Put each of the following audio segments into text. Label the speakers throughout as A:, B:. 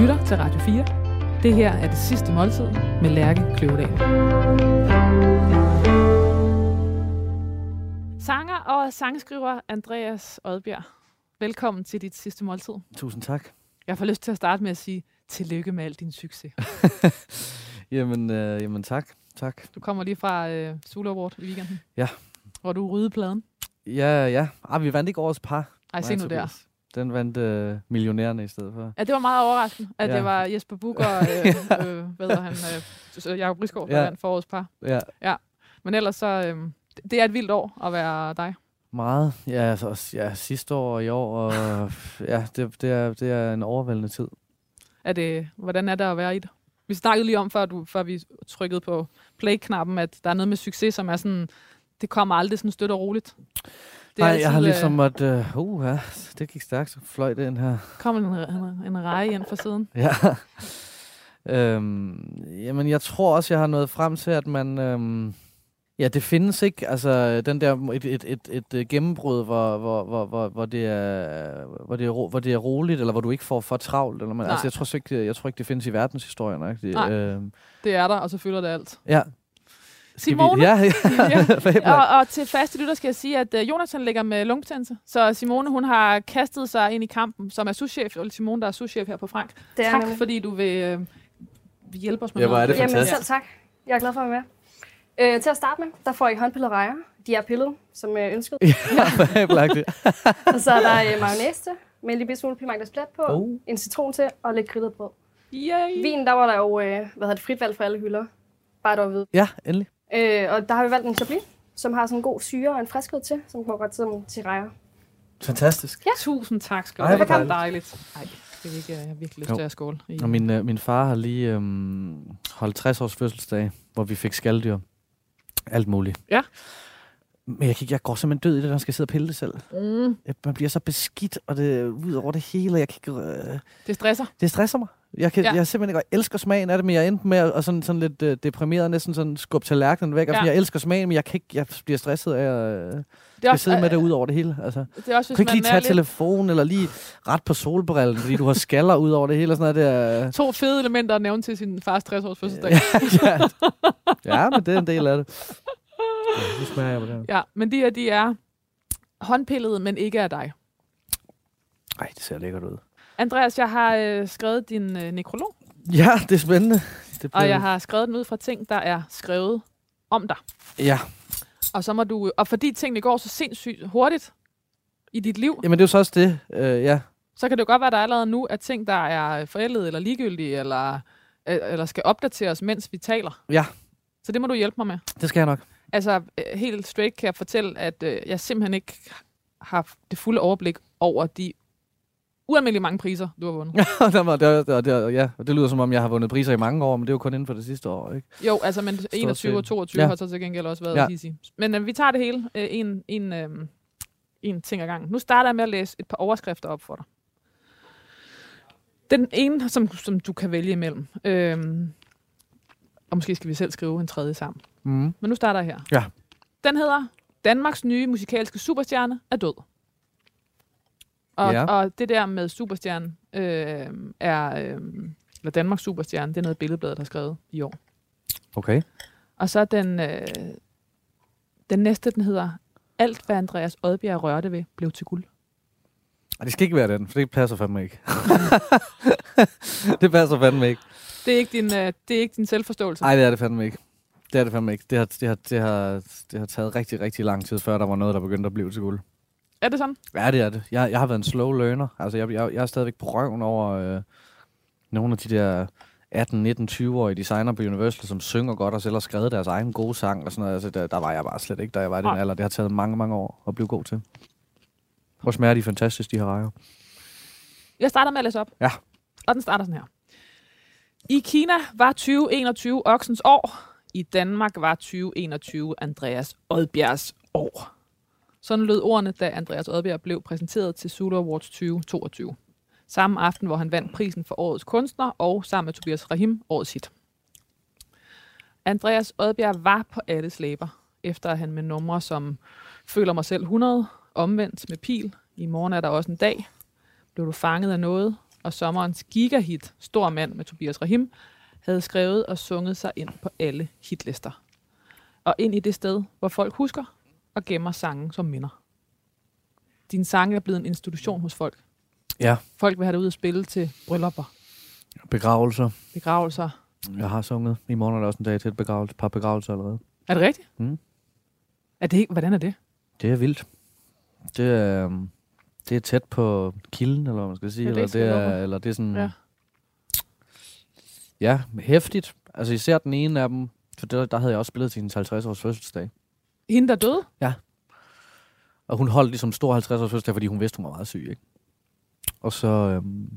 A: lytter til Radio 4. Det her er det sidste måltid med Lærke Kløvedal. Sanger og sangskriver Andreas Odbjerg. Velkommen til dit sidste måltid.
B: Tusind tak.
A: Jeg får lyst til at starte med at sige tillykke med al din succes.
B: Jamen, øh, jamen tak. tak.
A: Du kommer lige fra øh, Sula Award i weekenden.
B: Ja.
A: Hvor du ryddede pladen.
B: Ja, ja. Ah, vi vandt ikke årets par.
A: Ej, se nu der.
B: Den vandt øh, millionærerne i stedet for.
A: Ja, det var meget overraskende, at
B: Ja.
A: det var Jesper Buch og øh, øh, hvad han, øh, Jacob Risgaard, der
B: Ja.
A: vandt forårets par.
B: Ja,
A: Men ellers så, øh, det er et vildt år at være dig.
B: meget. Ja, altså, ja sidste år og i år. Og, ja, det, det, er, det er en overvældende tid.
A: Er det, hvordan er det at være i det? Vi snakkede lige om, før, du, før vi trykkede på play-knappen, at der er noget med succes, som er sådan, det kommer aldrig sådan stødt og roligt. Det
B: Nej, jeg har
A: øh,
B: ligesom måtte... Uh, uh, ja, det gik stærkt, så fløj det ind her.
A: kommer en, en, en reje ind fra siden.
B: Ja. øhm, jamen, jeg tror også, jeg har nået frem til, at man... Øhm, ja, det findes ikke. Altså, den der et, et, et, et, et gennembrud, hvor, hvor, hvor, hvor, hvor, det er, hvor, det er, ro, hvor det er roligt, eller hvor du ikke får for travlt. Eller man,
A: Nej.
B: altså, jeg tror, ikke, jeg tror ikke, det findes i verdenshistorien. Ikke?
A: Nej.
B: Øhm,
A: Det er der, og så fylder det alt.
B: ja. Vi-
A: Simone,
B: Ja, ja.
A: Ja. Og, og til faste lytter skal jeg sige, at uh, Jonathan ligger med lungebetændelse. Så Simone, hun har kastet sig ind i kampen, som er souschef, eller Simone, der er souschef her på Frank.
C: Det er
A: tak,
C: nemlig.
A: fordi du vil uh, hjælpe os med
B: Ja, er
A: noget.
B: det
C: Jamen
B: fantastisk.
C: selv tak. Jeg er glad for at være med. Øh, til at starte med, der får I håndpillede rejer. De er pillet, som øh, ønsket.
B: ja, fabelagt.
C: og så er der øh, mayonnaise til, med en lille smule piment splat på,
B: Oh.
C: en citron til og lidt krydret brød.
A: Yay!
C: Vin, der var der jo øh, hvad hedder det, frit valg for alle hylder. Bare dog ved.
B: Ja, endelig.
C: Øh, og der har vi valgt en chablis, som har sådan en god syre og en friskhed til, som går godt til, til rejer.
B: Fantastisk.
A: Tusind tak skal du have. Det er
B: dejligt.
A: dejligt. Ej, det vil ikke, jeg har virkelig lyst
B: Jo.
A: til at skåle. I.
B: Og min, øh, min far har lige øhm, holdt 60 års fødselsdag, hvor vi fik skalddyr. Alt muligt.
A: Ja.
B: Men jeg, kan, ikke- jeg går simpelthen død i det, når jeg skal sidde og pille det selv.
A: Mm,
B: Jeg, man bliver så beskidt, og det ud over det hele. Jeg kan ikke, øh,
A: det stresser.
B: det stresser mig. Jeg, kan,
A: Ja.
B: ja. jeg simpelthen ikke, jeg elsker smagen af det, men jeg er endt med at og sådan, sådan lidt øh, deprimeret, næsten sådan skubbe tallerkenen væk. Ja.
A: Ja.
B: Jeg elsker smagen, men jeg, kan ikke, jeg bliver stresset af at øh,
A: Det
B: skal sidde med det ud over det hele. Altså.
A: Det er også,
B: Du kan ikke lige tage
A: lidt
B: telefonen, eller lige ret på solbrillen, fordi du har skaller ud over det hele. Og sådan noget. Det er,
A: to fede elementer at nævne til sin fars 60-års fødselsdag.
B: ja, ja, men det er en del af det. Ja, nu smager jeg på det.
A: Ja, men de her, de er håndpillede, men ikke af dig.
B: Ej, det ser lækkert ud.
A: Andreas, jeg har øh, skrevet din øh, nekrolog,
B: Ja, det er spændende. Det
A: og jeg har skrevet den ud fra ting, der er skrevet om dig.
B: Ja,
A: Og så må du, og fordi tingene går så sindssygt hurtigt i dit liv,
B: jamen det er jo så også det. Øh, ja.
A: så kan det jo godt være, at der allerede nu er ting, der er forældet eller ligegyldige, eller, øh, eller skal opdateres, mens vi taler.
B: Ja.
A: Så det må du hjælpe mig med.
B: det skal jeg nok.
A: Altså, øh, helt straight kan jeg fortælle, at øh, jeg simpelthen ikke har det fulde overblik over de ualmindelige mange priser, du har vundet.
B: det, var- det, det, det, ja, det lyder som om, jeg har vundet priser i mange år, men det er jo kun inden for det sidste år, ikke?
A: Jo, altså, men 21 og
B: set.
A: 22
B: Ja.
A: har så til gengæld også været
B: ja.
A: easy. Men øh, vi tager det hele øh, en, en, øh, en ting ad gangen. Nu starter jeg med at læse et par overskrifter op for dig. Den ene, som, som du kan vælge imellem. Øh, og måske skal vi selv skrive en tredje sammen.
B: Mm.
A: Men nu starter jeg her.
B: Ja.
A: Den hedder Danmarks nye musikalske superstjerne er død. Og,
B: Ja.
A: og det der med superstjerne øh, er, øh, eller Danmarks superstjerne, det er noget Billedbladet har skrevet i år.
B: Okay.
A: Og så den, øh, den næste, den hedder Alt, hvad Andreas Odbjerg rørte ved, blev til guld.
B: Ej, det skal ikke være den, for det passer fandme ikke. det passer fandme ikke.
A: Det er ikke din, øh, det er ikke din selvforståelse.
B: Nej, det er det fandme ikke. Det er det fandme ikke. Det har, det, har, det, har, det har taget rigtig, rigtig lang tid, før der var noget, der begyndte at blive til guld.
A: Er det sådan?
B: Ja, det er det. Jeg, jeg har været en slow learner. Altså, jeg, jeg, jeg er stadigvæk på røven over øh, nogle af de der 18, 19, 20-årige designer på Universal, som synger godt og selv har skrevet deres egen gode sang og sådan noget. Altså, der, der var jeg bare slet ikke, da jeg var i den
A: Nej.
B: alder. Det har taget mange, mange år at blive god til. Hvor smager de fantastisk, de her rejer.
A: Jeg starter med at læse op.
B: Ja.
A: Og den starter sådan her. I Kina var 2021 oksens år. I Danmark var 2021 Andreas Odbjergs år. Sådan lød ordene, da Andreas Odbjerg blev præsenteret til Zulu Awards 2022. Samme aften, hvor han vandt prisen for årets kunstner, og sammen med Tobias Rahim, årets hit. Andreas Odbjerg var på alles læber, efter at han med numre som Føler mig selv 100, Omvendt med pil, I morgen er der også en dag, Blev du fanget af noget, og sommerens gigahit Stor Mand med Tobias Rahim havde skrevet og sunget sig ind på alle hitlister. Og ind i det sted, hvor folk husker og gemmer sange som minder. Din sang er blevet en institution hos folk.
B: Ja.
A: Folk vil have det ud at spille til bryllupper,
B: Begravelser.
A: begravelser.
B: Jeg har sunget. I morgen er der også en dag til et begravelse, par begravelser allerede.
A: Er det rigtigt?
B: Mm.
A: Er det, hvordan er det?
B: Det er vildt. Det er, øhm, det er tæt på kilden, eller hvad man skal sige.
A: Ja, det
B: eller, det er, eller det er sådan...
A: Ja.
B: Ja. ja, hæftigt. Altså især den ene af dem, for der, der havde jeg også spillet til hendes 50-års fødselsdag.
A: Hende, der døde?
B: Og hun holdt ligesom stor 50 års fødselsdag, fordi hun vidste, hun var meget syg, ikke? Og så, øhm,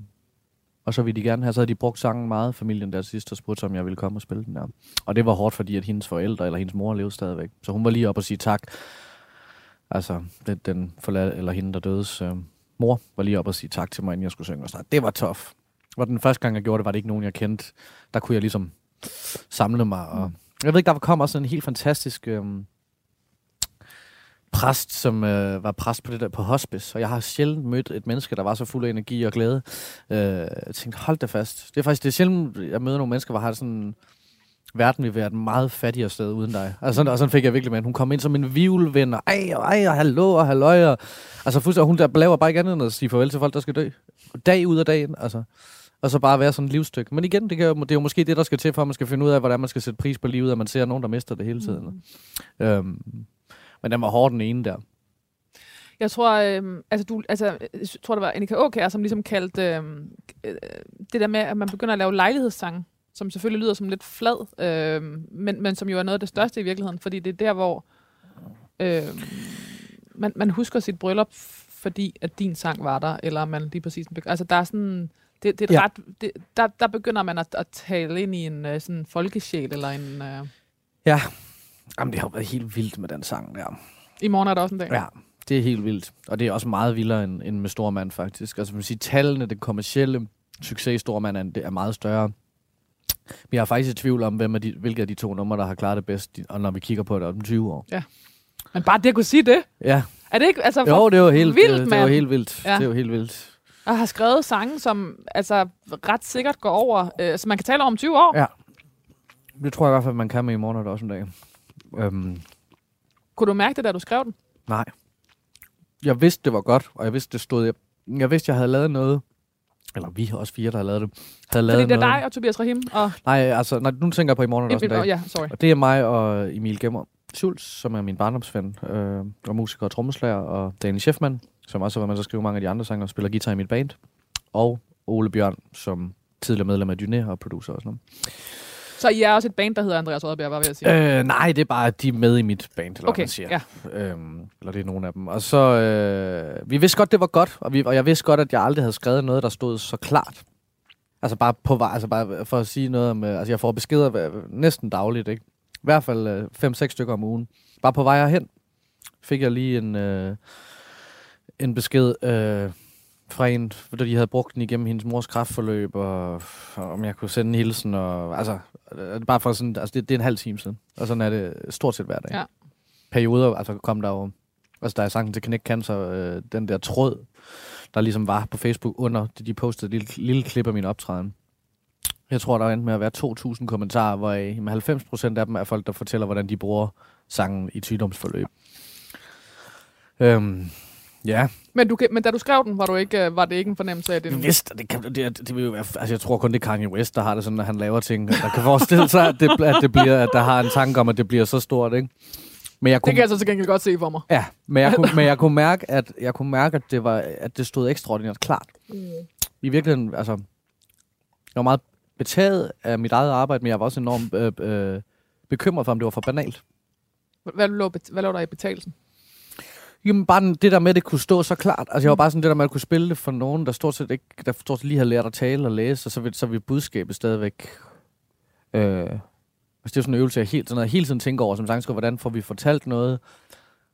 B: og så ville de gerne have, så havde de brugt sangen meget, familien der sidst, og spurgte, om jeg ville komme og spille den der. Og det var hårdt, fordi at hendes forældre, eller hendes mor levede stadigvæk. Så hun var lige op og sige tak. Altså, den, den forlad, eller hende, der dødes øh, mor, var lige op og sige tak til mig, inden jeg skulle synge og snart. Det var tof. Og den første gang, jeg gjorde det, var det ikke nogen, jeg kendte. Der kunne jeg ligesom samle mig. Og jeg ved ikke, der kom også en helt fantastisk... Øh, præst, som øh, var præst på det der på hospice, og jeg har sjældent mødt et menneske, der var så fuld af energi og glæde. Øh, jeg tænkte, hold da fast. Det er faktisk det er sjældent, jeg møder nogle mennesker, hvor har sådan, verden vil være et meget fattigere sted uden dig. Altså, sådan, og sådan fik jeg virkelig med. Hun kom ind som en vivlven, og ej, og ej, og hallo, og halløj. Og, altså fuldstændig, og hun der laver bare ikke andet end at sige farvel til folk, der skal dø. Dag ud af dagen, altså. Og så bare være sådan et livsstykke. Men igen, det, kan, det er jo måske det, der skal til, for at man skal finde ud af, hvordan man skal sætte pris på livet, at man ser nogen, der mister det hele tiden. Mm. Øhm, men den var hård, den ene der.
A: Jeg tror, øh, altså, du, altså, jeg tror, det var Annika Aukær, som ligesom kaldte øh, øh, det der med, at man begynder at lave lejlighedssange, som selvfølgelig lyder som lidt flad, øh, men, men som jo er noget af det største i virkeligheden, fordi det er der, hvor øh, man, man husker sit bryllup, fordi at din sang var der, eller man lige præcis... Altså, der er sådan... Det, det er
B: Ja.
A: ret, det, der, der begynder man at, at tale ind i en øh, sådan folkesjæl, eller en... Øh,
B: Ja. Jamen, det har været helt vildt med den sang der.
A: I morgen er der også en dag.
B: Ja, det er helt vildt. Og det er også meget vildere end, end med Stormand, faktisk. Altså, man kan sige, tallene, det kommercielle succes i Stormand er, det er meget større. Vi er faktisk i tvivl om, hvem af de, hvilke af de to numre, der har klaret det bedst, og når vi kigger på det om 20 år.
A: Men bare det at kunne sige det,
B: Ja,
A: er det ikke... Altså,
B: jo, det er jo helt
A: vildt,
B: det, det er jo
A: mand.
B: helt vildt.
A: Ja.
B: Det er jo helt vildt.
A: og har skrevet sange, som altså ret sikkert går over, øh, så man kan tale om 20 år.
B: Ja. Det tror jeg i hvert fald, man kan med i morgen, er der også en dag. Øhm,
A: Kunne du mærke det, da du skrev den?
B: nej. Jeg vidste, det var godt, og jeg vidste, det stod... Jeg, jeg vidste, jeg havde lavet noget, eller vi også fire, der havde lavet det, havde lavet
A: Fordi det er
B: noget.
A: dig og Tobias Rahim og...
B: Nej, altså, nej, nu tænker jeg på i morgen, også en dag.
A: ja, sorry.
B: Og det er mig og Emil Gemmer Schulz, som er min barndomsven, øh, og musiker og trommeslager, og Daniel Schiffman, som også har været med til at skrive mange af de andre sange og spiller guitar i mit band, og Ole Bjørn, som tidligere medlem af Dyné og producer og sådan
A: Så I er også et band, der hedder Andreas Rødberg, var ved at sige.
B: Øh, nej, det er bare, at de er med i mit band, eller
A: okay,
B: man siger.
A: ja.
B: Øhm, eller det er nogle af dem. Og så, øh, vi vidste godt, det var godt, og, vi, og jeg vidste godt, at jeg aldrig havde skrevet noget, der stod så klart. Altså bare på vej, altså bare for at sige noget om, øh, altså jeg får beskeder næsten dagligt, ikke? I hvert fald øh, fem-seks stykker om ugen. Bare på vej herhen fik jeg lige en, øh, en besked øh, fra en, fordi de havde brugt den igennem hendes mors kraftforløb, og, og om jeg kunne sende en hilsen, og altså, bare for sådan, altså det, det er en halv time siden, og sådan er det stort set hver dag.
A: Ja.
B: Perioder, altså kom der jo, altså der er sangen til Knæk Cancer, øh, den der tråd, der ligesom var på Facebook under, de, de postede et lille, lille klip af min optræden. Jeg tror, der endte med at være 2.000 kommentarer, hvor øh, med 90 procent af dem er folk, der fortæller, hvordan de bruger sangen i sygdomsforløb. Øhm, ja,
A: Men, du, men da du skrev den, var, du ikke, øh, var det ikke en fornemmelse af det?
B: vidste, det, kan, det, det, det vil jo være, altså jeg tror kun, det er Kanye West, der har det sådan, når han laver ting. Der kan forestille sig, at det, at det bliver, at der har en tanke om, at det bliver så stort, ikke? Men jeg
A: Det
B: kunne,
A: kan jeg så til gengæld godt se for mig.
B: Ja, men jeg kunne, men jeg kunne mærke, at jeg kunne mærke, at det var, at det stod ekstraordinært klart.
A: Mm.
B: I virkeligheden, altså, jeg var meget betaget af mit eget arbejde, men jeg var også enormt øh, øh, bekymret for, om det var for banalt.
A: Hvad lå, hvad lå der i betalelsen?
B: Jamen bare den- det der med, at det kunne stå så klart. Altså jeg var bare sådan det der med, at kunne spille det for nogen, der stort set ikke, der stort set lige har lært at tale og læse, og så vil, så vil budskabet stadigvæk... Øh, altså det er jo sådan en øvelse, jeg helt, sådan noget, hele tiden tænker over som sangskriver, hvordan får vi fortalt noget,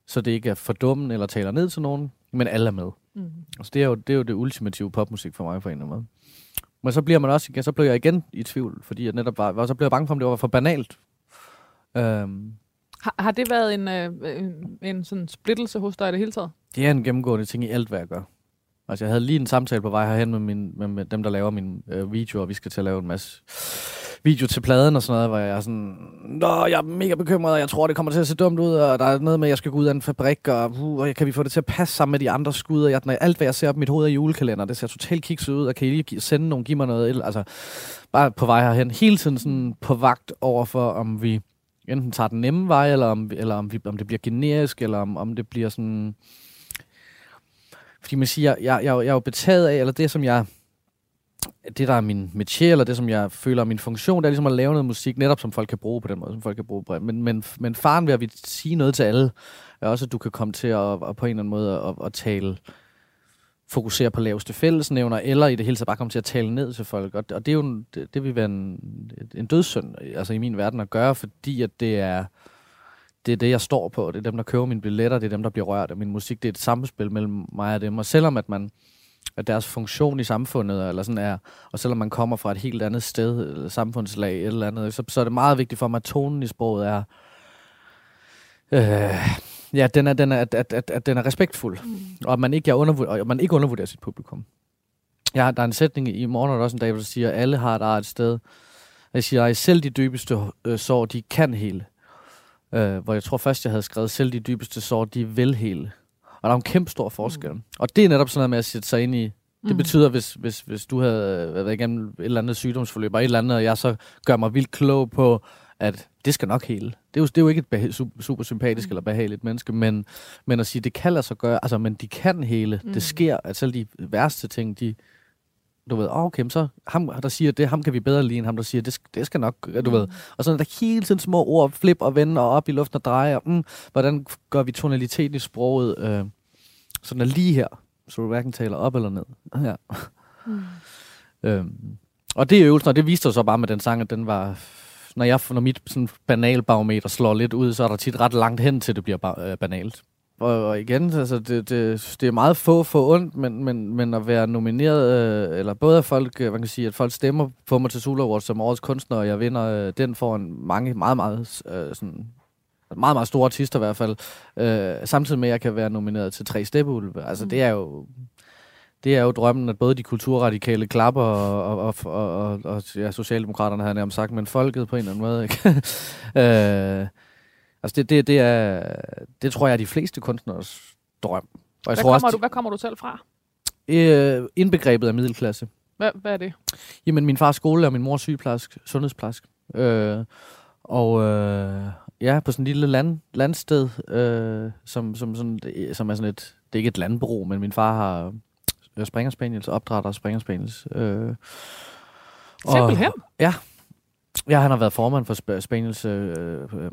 B: så det ikke er for dumt eller taler ned til nogen, men alle er med.
A: Mm.
B: Altså det er jo det, er jo det ultimative popmusik for mig på en eller anden måde. Men så bliver man også igen, så blev jeg igen i tvivl, fordi jeg netop var, så blev jeg bange for, om det var for banalt. Øhm,
A: har, har det været en, øh, en, en sådan splittelse hos dig i det hele taget?
B: det er en gennemgående ting i alt, hvad jeg gør. Altså, jeg havde lige en samtale på vej herhen med, min, med, med dem, der laver min øh, video, og vi skal til at lave en masse video til pladen og sådan noget, hvor jeg er sådan, Nå, jeg er mega bekymret, og jeg tror, det kommer til at se dumt ud, og der er noget med, at jeg skal gå ud af en fabrik, og uh, kan vi få det til at passe sammen med de andre skud, og jeg, når alt, hvad jeg ser på mit hoved er julekalender, det ser totalt kikset ud, og kan I lige give, sende nogen, give mig noget, altså, bare på vej herhen, hele tiden sådan på vagt over for, om vi enten tager den nemme vej, eller om, eller om, vi, om det bliver generisk, eller om, om det bliver sådan... Fordi man siger, jeg, jeg, jeg, jeg er jo betaget af, eller det som jeg... Det, der er min metier, eller det, som jeg føler er min funktion, det er ligesom at lave noget musik, netop som folk kan bruge på den måde, som folk kan bruge på. Men, men, men faren ved at vi sige noget til alle, er også, at du kan komme til at, at på en eller anden måde at, at tale fokusere på laveste fællesnævner, eller i det hele taget bare komme til at tale ned til folk. Og, og det er jo en, det, det vil være en, en dødssynd, altså i min verden at gøre, fordi at det er det er det, jeg står på. Det er dem, der køber mine billetter. Det er dem, der bliver rørt af min musik. Det er et samspil mellem mig og dem. Og selvom at man at deres funktion i samfundet, eller sådan er, og selvom man kommer fra et helt andet sted, eller samfundslag, eller eller andet, så, så er det meget vigtigt for mig, at tonen i sproget er, øh, ja, den er, den er, at, at, at, at den er respektfuld, mm. og at man ikke, er undervurder, og man ikke undervurderer sit publikum. Ja, der er en sætning i morgen, og der er også en dag, hvor der siger, at alle har et eget sted. Jeg siger, at selv de dybeste øh, sår, de kan hele. Øh, hvor jeg tror først, jeg havde skrevet, selv de dybeste sår, de vil hele. Og der er en kæmpe stor forskel. Mm. Og det er netop sådan noget med at sætte sig ind i, det
A: Mm.
B: betyder, hvis, hvis, hvis du havde været igennem et eller andet sygdomsforløb, og et eller andet, og jeg så gør mig vildt klog på, at det skal nok hele. Det er jo, det er jo ikke et super, super sympatisk
A: Mm.
B: eller behageligt menneske, men, men at sige, det kan lade sig gøre, altså, men de kan hele.
A: Mm.
B: Det sker, at selv de værste ting, de, du ved, oh, okay, så ham, der siger det, ham kan vi bedre lide end ham, der siger, det, det skal nok, du ved. Og så er der hele tiden små ord, flip og vende og op i luften og dreje, og, mm, hvordan gør vi tonaliteten i sproget, øh, så den er lige her, så du hverken taler op eller ned. Ja.
A: Mm.
B: Øhm, og det er øvelsen, og det viste sig så bare med den sang, at den var... Når, jeg, når mit sådan, banalbarometer slår lidt ud, så er der tit ret langt hen til, det bliver ba- øh, banalt. Og, og igen, altså, det, det, det er meget få få ondt, men, men, men at være nomineret, øh, eller både at folk, øh, man kan sige, at folk stemmer på mig til Sula Awards som årets kunstner, og jeg vinder øh, den foran mange, meget, meget, øh, sådan, meget, meget store artister i hvert fald, øh, samtidig med, at jeg kan være nomineret til tre steppeulve. Altså,
A: Mm.
B: det er jo det er jo drømmen, at både de kulturradikale klapper og, og, og, og, og, og ja, Socialdemokraterne havde nærmest sagt, men folket på en eller anden måde. Ikke? øh, altså det, det, det, er, det tror jeg er de fleste kunstners drøm. Og jeg
A: Hvad,
B: tror
A: kommer
B: også,
A: du, hvad kommer du selv fra?
B: øh, indbegrebet af middelklasse.
A: Hvad, hvad er det?
B: Jamen, min fars skole og min mor sygeplejersk, sundhedsplejersk. Øh, og øh, ja, på sådan et lille land, landsted, øh, som, som, sådan, som er sådan et, det er ikke et landbrug, men min far har Springer Spaniels, opdrætter Springer Spaniels. Øh,
A: Simpelthen?
B: Ja, han har været formand for Sp- Spaniels øh, øh,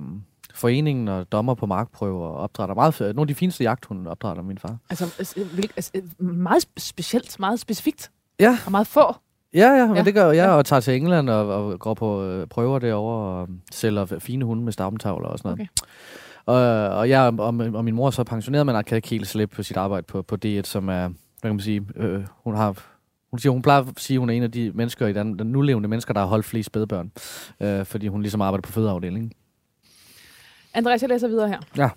B: foreningen og dommer på markprøver og opdrætter. Meget, nogle af de fineste jagthunde opdrætter min far.
A: Altså, altså, hvil, altså, meget spe- specielt, meget specifikt,
B: Ja,
A: og meget få.
B: Ja, ja, men
A: Ja.
B: ja. det gør jeg,
A: Ja.
B: og tager til England og, og går på øh, prøver derovre og sælger fine hunde med stammtavler og sådan noget. Okay. Og, og jeg og, og min mor er så pensioneret, men kan ikke helt slippe på sit arbejde på, på D1, som er, hvad kan man sige, øh, hun har hun siger, hun plejer at sige, at hun er en af de mennesker i den, den nulevende mennesker, der har holdt flest spædbørn. Øh, fordi hun ligesom arbejder på fødeafdelingen.
A: Andreas, jeg læser videre her.
B: Ja.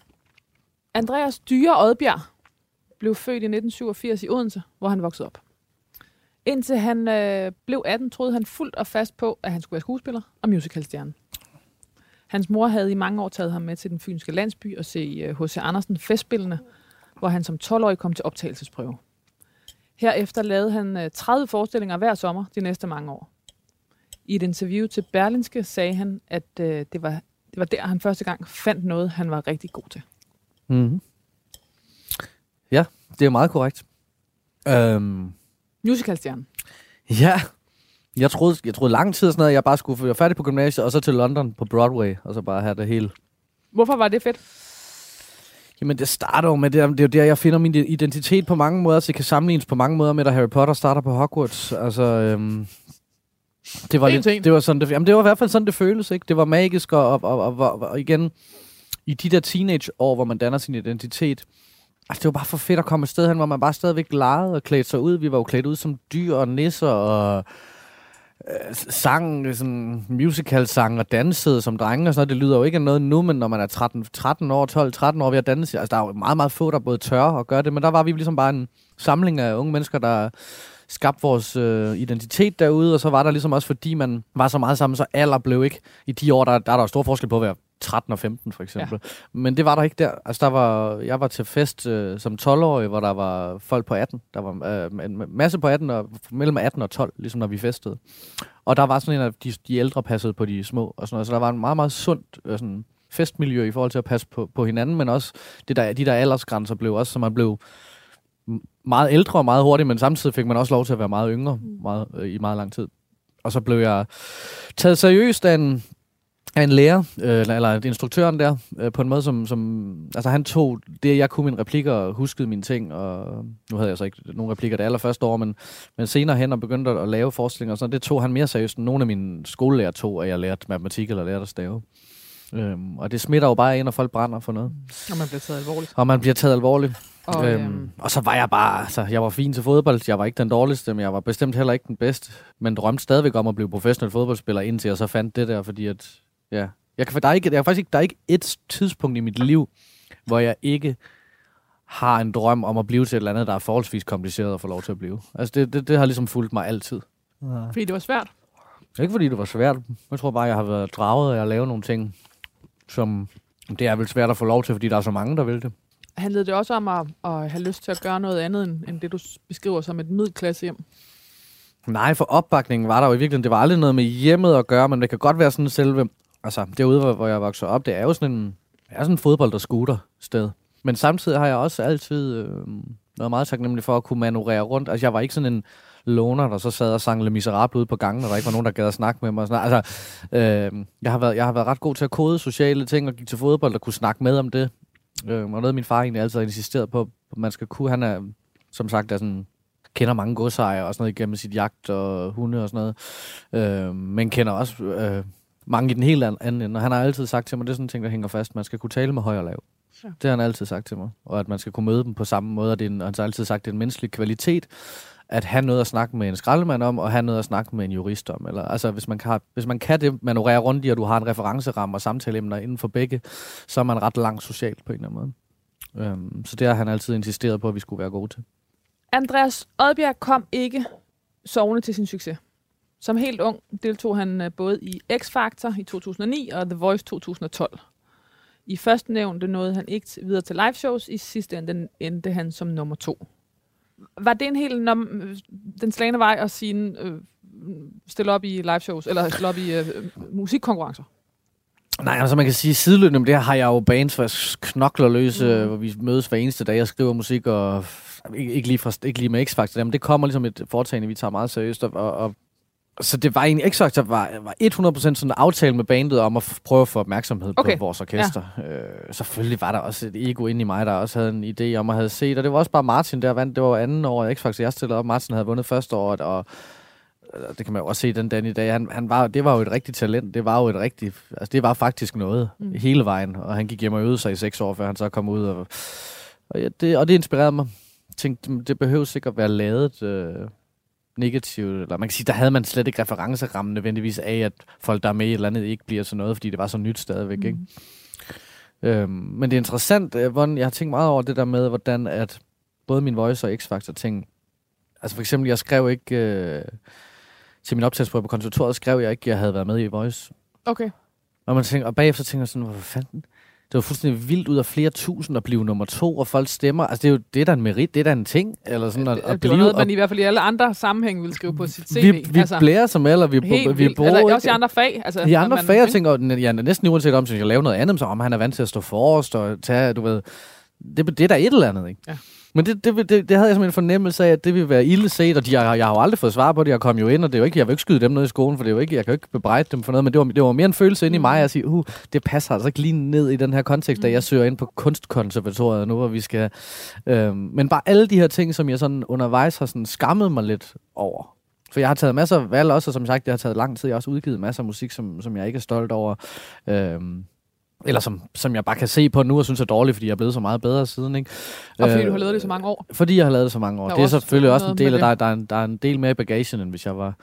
A: Andreas Dyre Odbjerg blev født i 1987 i Odense, hvor han voksede op. Indtil han øh, blev 18, troede han fuldt og fast på, at han skulle være skuespiller og musicalstjerne. Hans mor havde i mange år taget ham med til den fynske landsby og se H.C. Andersen festspillene, hvor han som 12-årig kom til optagelsesprøve. Herefter lavede han øh, 30 forestillinger hver sommer de næste mange år. I et interview til Berlinske sagde han, at øh, det, var, det var der, han første gang fandt noget, han var rigtig god til.
B: Mm-hmm. Ja, det er meget korrekt. Øhm,
A: Musicalstjerne.
B: Ja. Jeg troede, jeg troede lang tid sådan noget, at jeg bare skulle være færdig på gymnasiet, og så til London på Broadway, og så bare have det hele.
A: Hvorfor var det fedt?
B: Jamen, det starter jo med, det, er- det er jo der, jeg finder min identitet på mange måder, så det kan sammenlignes på mange måder med, at Harry Potter starter på Hogwarts. Altså, øhm, det var, lidt, det var sådan, det, jamen, det var i hvert fald sådan, det føles, ikke? Det var magisk, og, og, og, og, og, igen, i de der teenageår, hvor man danner sin identitet, altså, det var bare for fedt at komme et sted hen, hvor man bare stadigvæk legede og klædte sig ud. Vi var jo klædt ud som dyr og nisser, og Øh, sang, ligesom sådan musical sang og dansede som drenge og sådan noget. Det lyder jo ikke af noget nu, men når man er 13, 13 år, 12, 13 år ved at danse, altså der er jo meget, meget få, der både tør og gør det, men der var vi ligesom bare en, samling af unge mennesker, der skabte vores øh, identitet derude, og så var der ligesom også, fordi man var så meget sammen, så alder blev ikke, i de år, der, der er der stor forskel på at være 13 og 15 for eksempel. Ja. Men det var der ikke der. Altså der var, jeg var til fest øh, som 12-årig, hvor der var folk på 18. Der var øh, en masse på 18, og mellem 18 og 12, ligesom når vi festede. Og der var sådan en af de, de ældre passede på de små, og sådan noget. så der var en meget, meget sundt øh, sådan, festmiljø i forhold til at passe på, på hinanden, men også det der, de der aldersgrænser blev også, så man blev meget ældre og meget hurtigt, men samtidig fik man også lov til at være meget yngre mm. meget, øh, i meget lang tid. Og så blev jeg taget seriøst af en, en lærer, øh, eller instruktøren der, øh, på en måde, som, som... Altså han tog det, jeg kunne mine replikker og huskede mine ting, og nu havde jeg så ikke nogen replikker det allerførste år, men, men senere hen og begyndte at, at lave forskning og sådan, det tog han mere seriøst end nogle af mine skolelærer tog, at jeg lærte matematik eller lærte at stave. Øhm, og det smitter jo bare ind, når folk brænder for noget.
A: Og man bliver taget alvorligt.
B: Og man bliver taget alvorligt.
A: Og,
B: øhm,
A: øhm,
B: og så var jeg bare, altså, jeg var fin til fodbold, jeg var ikke den dårligste, men jeg var bestemt heller ikke den bedste. Men drømte stadigvæk om at blive professionel fodboldspiller, indtil jeg så fandt det der, fordi at, ja, jeg kan, der er ikke, der er faktisk ikke, der er ikke et tidspunkt i mit liv, hvor jeg ikke har en drøm om at blive til et eller andet, der er forholdsvis kompliceret at få lov til at blive. Altså det, det, det har ligesom fulgt mig altid.
A: fordi det var svært.
B: Ikke fordi det var svært. Jeg tror bare, jeg har været draget af at lave nogle ting, som det er vel svært at få lov til, fordi der er så mange, der vil det.
A: Handlede det også om at, at have lyst til at gøre noget andet, end, end det du beskriver som et middelklasse hjem?
B: Nej, for opbakningen var der jo i virkeligheden. Det var aldrig noget med hjemmet at gøre, men det kan godt være sådan selve... Altså, derude, hvor, hvor jeg voksede op, det er jo sådan en, er sådan en fodbold, der scooter sted. Men samtidig har jeg også altid øh, været meget taknemmelig for at kunne manøvrere rundt. Altså, jeg var ikke sådan en loner, der så sad og sang Le Miserable ude på gangen, og der ikke var nogen, der gad at snakke med mig. Og sådan. Altså, øh, jeg, har været, jeg har været ret god til at kode sociale ting, og gik til fodbold og kunne snakke med om det. Øh, og noget, min far egentlig altid har insisteret på, at man skal kunne. Han er, som sagt, er sådan kender mange godsejere og sådan noget igennem sit jagt og hunde og sådan noget. Øh, men kender også øh, mange i den helt an- anden ende. Og han har altid sagt til mig, det er sådan en ting, der hænger fast. Man skal kunne tale med høj og lav.
A: Ja.
B: Det har han altid sagt til mig. Og at man skal kunne møde dem på samme måde. Og, det er en, og han har altid sagt, det er en menneskelig kvalitet, at have noget at snakke med en skraldemand om, og have noget at snakke med en jurist om. Eller, altså, hvis man, kan, hvis man kan det, manøvrere rundt i, og du har en referenceramme og samtaleemner inden for begge, så er man ret langt socialt på en eller anden måde. Øhm, så det har han altid insisteret på, at vi skulle være gode til.
A: Andreas Odbjerg kom ikke sovende til sin succes. Som helt ung deltog han øh, både i X-Factor i 2009 og The Voice 2012. I første nævnte nåede han ikke videre til liveshows. I sidste ende endte han som nummer to. Var det en helt nom- den slagende vej at sige, øh, stille op i liveshows, eller stille op i øh, musikkonkurrencer?
B: Nej, altså man kan sige, sideløbende med det her har jeg jo bands, hvor jeg knokler løs, mm. hvor vi mødes hver eneste dag og skriver musik, og ikke, ikke, lige, fra, ikke lige med X-Factor, men det kommer ligesom et foretagende, vi tager meget seriøst, og, og så det var egentlig, X-Factor var, var 100% sådan en aftale med bandet om at prøve at få opmærksomhed okay. På vores orkester. Ja. Øh, selvfølgelig var der også et ego inde i mig, der også havde en idé om at have set, og det var også bare Martin, der vandt, det var anden år X-Factor, jeg stillede op, Martin havde vundet første år, og øh, det kan man jo også se den dag i dag. Han, han var, det var jo et rigtigt talent. Det var jo et rigtigt... Altså, det var faktisk noget mm. hele vejen. Og han gik hjem og øvede sig i seks år, før han så kom ud. Og, og, ja, det, og det inspirerede mig. Jeg tænkte, det- det behøver sikkert være lavet øh, negativt. Eller man kan sige, der havde man slet ikke referencerammen nødvendigvis af, at folk, der er med i et eller andet, ikke bliver til noget, fordi det var så nyt stadigvæk. Mm. Ikke? Øhm, men det er interessant, øh, hvordan jeg har tænkt meget over det der med, hvordan at både min voice og X-Factor ting... Altså for eksempel, jeg skrev ikke... Øh, til min optagelsesprøve på konservatoriet skrev jeg ikke, at jeg havde været med i Voice.
A: Okay.
B: Og, man tænker, og bagefter tænker jeg sådan, hvor fanden? Det var fuldstændig vildt ud af flere tusind at blive nummer to, og folk stemmer. Altså, det er jo det er da en merit, det er da en ting. Eller sådan, at,
A: Det,
B: at
A: det
B: blive,
A: var noget,
B: og,
A: man i hvert fald i alle andre sammenhænge ville skrive på sit CV.
B: vi, vi altså, blærer som eller vi,
A: helt
B: vi bruger
A: altså, også i andre fag. Altså,
B: i andre
A: man-
B: fag, jeg tænker, ja, næsten uanset om, hvis jeg laver noget andet, så om han er vant til at stå forrest og tage, du ved, det, det er da et eller andet, ikke?
A: Ja.
B: Men det, det, det, det, havde jeg simpelthen en fornemmelse af, at det ville være ille set, og de, jeg, jeg har jo aldrig fået svar på det, jeg kom jo ind, og det er jo ikke, jeg vil ikke skyde dem noget i skolen, for det er jo ikke, jeg kan jo ikke bebrejde dem for noget, men det var, det var mere en følelse inde i mig, at sige, uh, det passer altså ikke lige ned i den her kontekst, da jeg søger ind på kunstkonservatoriet nu, hvor vi skal, øhm, men bare alle de her ting, som jeg sådan undervejs har sådan skammet mig lidt over, for jeg har taget masser af valg også, og som sagt, det har taget lang tid. Jeg har også udgivet masser af musik, som, som jeg ikke er stolt over. Øhm, eller som, som jeg bare kan se på nu og synes er dårligt, fordi jeg er blevet så meget bedre siden. Ikke?
A: Og fordi
B: Øh,
A: du har lavet det så mange år.
B: Fordi jeg har lavet det så mange år.
A: Der
B: Det er selvfølgelig også en del af, der, der, er en, der er en del mere i bagagen, end hvis jeg var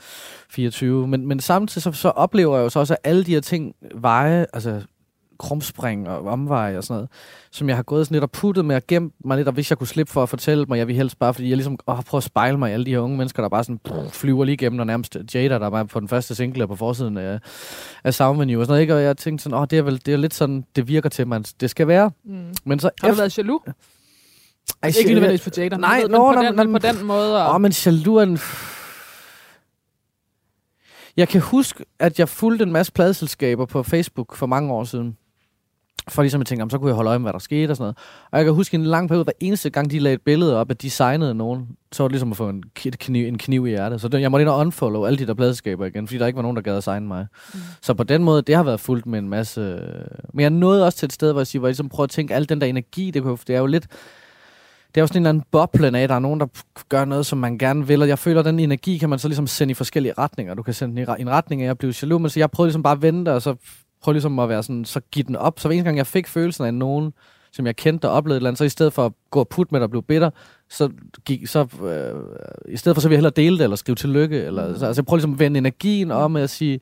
B: 24. Men, men samtidig så, så oplever jeg jo så også, at alle de her ting veje, altså krumspring og omveje og sådan noget, som jeg har gået sådan lidt og puttet med og gemt mig lidt, og hvis jeg kunne slippe for at fortælle mig, jeg vil helst bare, fordi jeg ligesom åh, prøver at spejle mig i alle de her unge mennesker, der bare sådan pff, flyver lige igennem, og nærmest Jada, der var på den første single på forsiden af, af Soundvenue og sådan noget, ikke? og jeg tænkte sådan, åh, det er vel det er lidt sådan, det virker til, man det skal være.
A: Mm.
B: Men så
A: Har du været jaloux?
B: Ej,
A: Ikke lige nødvendigvis på Jada,
B: Nej,
A: men,
B: nå,
A: men, på,
B: nå,
A: den,
B: nå,
A: men på den måde. Og,
B: Åh, men jaloux er en... Jeg kan huske, at jeg fulgte en masse pladeselskaber på Facebook for mange år siden. For ligesom at tænke, om så kunne jeg holde øje med, hvad der skete og sådan noget. Og jeg kan huske en lang periode, hver eneste gang de lagde et billede op, at de signede nogen, så var det ligesom at få en kniv, en kniv i hjertet. Så jeg måtte ind og unfollow alle de der pladeselskaber igen, fordi der ikke var nogen, der gad at signe mig. Mm. Så på den måde, det har været fuldt med en masse... Men jeg nåede også til et sted, hvor jeg, siger, hvor jeg ligesom prøver at tænke, al den der energi, det, kunne, det er jo lidt... Det er jo sådan en eller anden boble af, der er nogen, der gør noget, som man gerne vil, og jeg føler, at den energi kan man så ligesom sende i forskellige retninger. Du kan sende den i en retning af at blive jaloux, men så jeg prøvede ligesom bare at vente, og så prøve ligesom at være sådan, så give den op. Så hver eneste gang jeg fik følelsen af nogen, som jeg kendte og oplevede et eller andet, så i stedet for at gå og putte med det og blive bitter, så, gik, så øh, i stedet for, så vil jeg hellere dele det, eller skrive tillykke, eller, så, altså jeg prøver ligesom at vende energien om med at sige,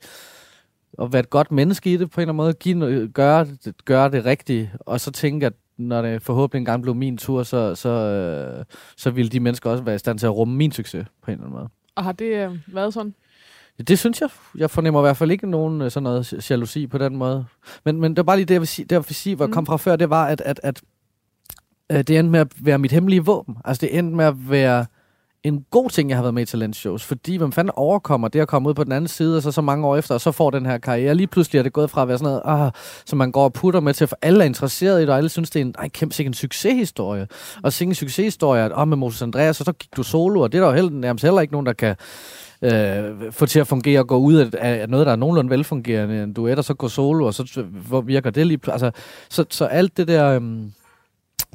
B: at være et godt menneske i det på en eller anden måde, give, noget- gøre, det, gøre det rigtige, og så tænke, at når det forhåbentlig engang blev min tur, så, så, øh, så ville de mennesker også være i stand til at rumme min succes på en eller anden måde.
A: og har det øh, været sådan?
B: Det synes jeg. Jeg fornemmer i hvert fald ikke nogen øh, sådan noget jalousi på den måde. Men, men det var bare lige det, jeg vil sige, det, jeg vil sige hvor jeg kom fra før, det var, at, at, at, at det endte med at være mit hemmelige våben. Altså det endte med at være en god ting, jeg har været med i talentshows. Fordi hvem fanden overkommer det at komme ud på den anden side, og så så mange år efter, og så får den her karriere. Lige pludselig er det gået fra at være sådan noget, ah, som man går og putter med til, for alle er interesseret i det, og alle synes, det er en, ej, kæmpe sikkert en succeshistorie. Og sikke en succeshistorie, at oh, med Moses Andreas, og så gik du solo, og det er der jo heller, nærmest heller ikke nogen, der kan øh, få til at fungere og gå ud af, af noget, der er nogenlunde velfungerende, en duet, og så gå solo, og så hvor virker det lige... Altså, så, så alt det der... Øh,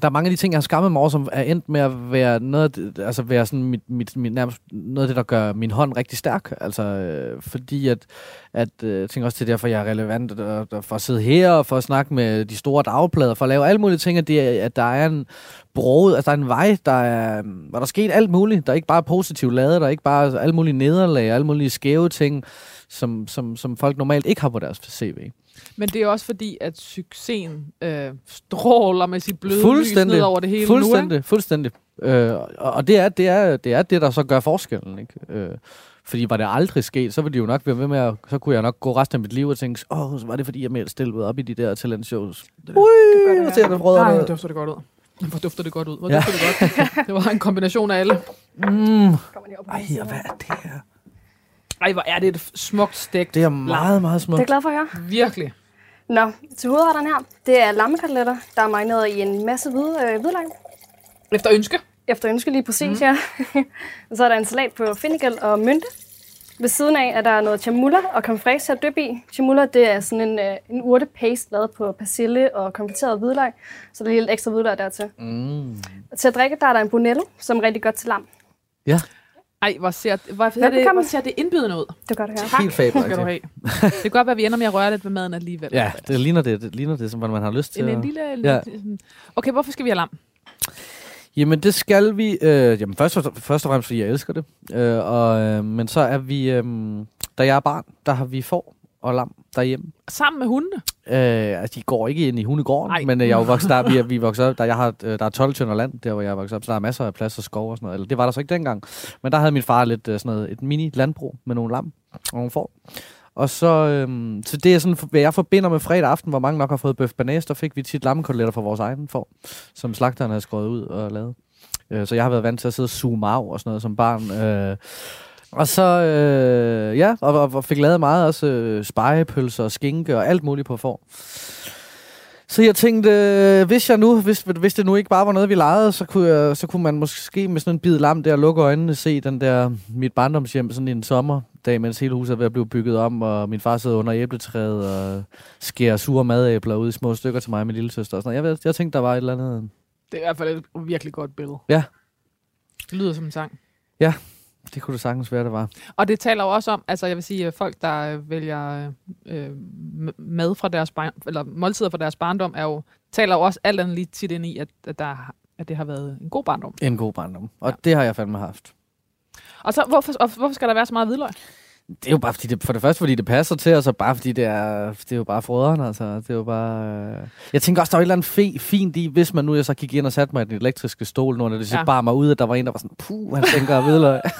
B: der er mange af de ting, jeg har skammet mig over, som er endt med at være noget, altså være sådan mit, mit, mit, nærmest noget af det, der gør min hånd rigtig stærk. Altså, øh, fordi at, at øh, jeg tænker også, det er derfor, jeg er relevant og, og for at sidde her og for at snakke med de store dagplader, for at lave alle mulige ting, at, det, at der er en brod, altså der er en vej, der er, hvor der er sket alt muligt. Der er ikke bare positivt lader, der er ikke bare alle mulige nederlag, alle mulige skæve ting, som, som, som folk normalt ikke har på deres CV.
A: Men det er også fordi, at succesen øh, stråler med sit bløde lys ned over det hele
B: Fuldstændig, fuldstændig. Øh, og og det er, det, er, det er det, der så gør forskellen. Ikke? Øh, fordi var det aldrig sket, så ville de jo nok være ved med at, så kunne jeg nok gå resten af mit liv og tænke, åh, oh, var det fordi, jeg mere stillet op i de der talentshows. Ui,
C: det,
B: hvor ser det
A: Nej, hvor
B: ud.
A: dufter det godt ud. Hvor dufter det godt ud. Hvor
B: Ja.
A: dufter det godt. Det var en kombination af alle.
B: Mm. Ej, og hvad er det her?
A: Ej, hvor er det et smukt stegt.
B: Det er meget, meget
C: Det er
B: smukt.
C: glad for at høre.
A: Virkelig.
C: Nå, til hovedretterne her, det er lammekoteletter, der er marineret i en masse hvid, øh, hvidløg.
A: Efter ønske.
C: Efter ønske lige præcis, mm. ja. så er der en salat på fennikel og mynte. Ved siden af er der noget chamulla og til at dyppe i. Chamulla, det er sådan en, øh, en urtepaste lavet på persille og konfiteret hvidløg, så der er lige lidt ekstra hvidløg dertil.
B: Mm.
C: Og til at drikke, der er der en bonello, som er rigtig godt til lam.
B: Ja,
A: Ej, hvor ser, hvor, hvor, det, hvor ser det indbydende ud.
C: Det gør det her.
B: helt fabelagtigt.
A: have. Det kan godt være, at vi ender med at røre lidt ved maden alligevel.
B: Ja, det ligner det, det ligner det, som man har lyst til.
A: En,
B: at-
A: en lille...
B: Ja.
A: Okay, hvorfor skal vi have lam?
B: Jamen, det skal vi. Øh, jamen, først, og- først og fremmest, fordi jeg elsker det. Øh, og, øh, men så er vi, øh, da jeg er barn, der har vi får og lam derhjemme.
A: Sammen med hundene.
B: Øh, altså, de går ikke ind i hundegården,
A: Nej.
B: men øh, jeg er jo vokset der, vi er, vi er vokset op, der, jeg har, øh, der er 12 tønder land, der hvor jeg er vokset op, så der er masser af plads og skov og sådan noget. Eller det var der så ikke dengang. Men der havde min far lidt øh, sådan noget, et mini landbrug med nogle lam og nogle får. Og så, øhm, så det er sådan, hvad jeg forbinder med fredag aften, hvor mange nok har fået bøf banæs, der fik vi tit lammekoteletter fra vores egen får, som slagteren havde skåret ud og lavet. Øh, så jeg har været vant til at sidde og suge mav og sådan noget som barn. Øh, og så, øh, ja, og, og, og fik lavet meget også øh, spejepølser og skinke og alt muligt på får. Så jeg tænkte, øh, hvis jeg nu, hvis, hvis det nu ikke bare var noget, vi legede, så kunne, jeg, så kunne man måske med sådan en bid lam der lukke øjnene se den der, mit barndomshjem sådan en sommerdag, mens hele huset er ved at blive bygget om, og min far sidder under æbletræet og skærer sure madæbler ud i små stykker til mig og min lille søster. Og sådan noget. Jeg, ved, jeg tænkte, der var et eller andet.
A: Det er i hvert fald et virkelig godt billede.
B: Ja.
A: Det lyder som en sang.
B: Det kunne det sagtens være, det var.
A: Og det taler jo også om, altså jeg vil sige, folk, der øh, vælger øh, mad fra deres barn, eller måltider fra deres barndom, er jo, taler jo også alt andet lige tit ind i, at, at, der, at det har været en god barndom.
B: En god barndom. Og ja. det har jeg fandme haft.
A: Og så, hvorfor, og hvorfor skal der være så meget hvidløg?
B: Det er jo bare fordi det, for det første, fordi det passer til, og så bare fordi det er, det er jo bare frøderen, altså. Det er jo bare... Øh... Jeg tænker også, der var et eller andet fe, fint i, hvis man nu jeg så gik ind og satte mig i den elektriske stol, når det så
A: Ja.
B: bare mig ud, at der var en, der var sådan, puh, han tænker videre.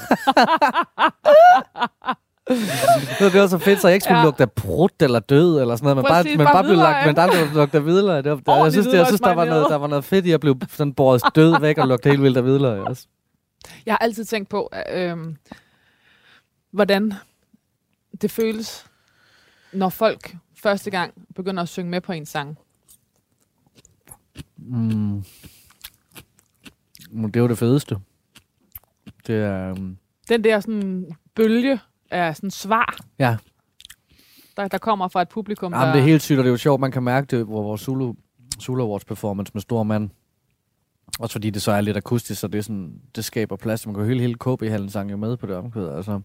B: det var så fedt, så jeg ikke skulle
A: Ja.
B: lugte af brud eller død eller sådan noget, men bare,
A: Præcis,
B: men
A: bare
B: bare blev
A: hvidløg.
B: lagt, men der lugte af hvidløg. Det var, der, jeg synes, det, jeg synes der, var noget, der var noget fedt i at blive sådan båret død væk og lugte helt vildt af hvidløg også.
A: Jeg har altid tænkt på, øh, hvordan det føles, når folk første gang begynder at synge med på en sang.
B: Mm. Det er jo det fedeste. Det er... Um,
A: Den der sådan bølge af sådan svar,
B: ja,
A: der, der kommer fra et publikum,
B: Jamen,
A: der...
B: det er helt sygt, og det er jo sjovt, man kan mærke det hvor vores Zulu, Zulu Awards performance med stor mand. Også fordi det så er lidt akustisk, så det, er sådan, det skaber plads. Man kan jo hele, hele KB-hallen sang jo med på det omkvæd. Altså.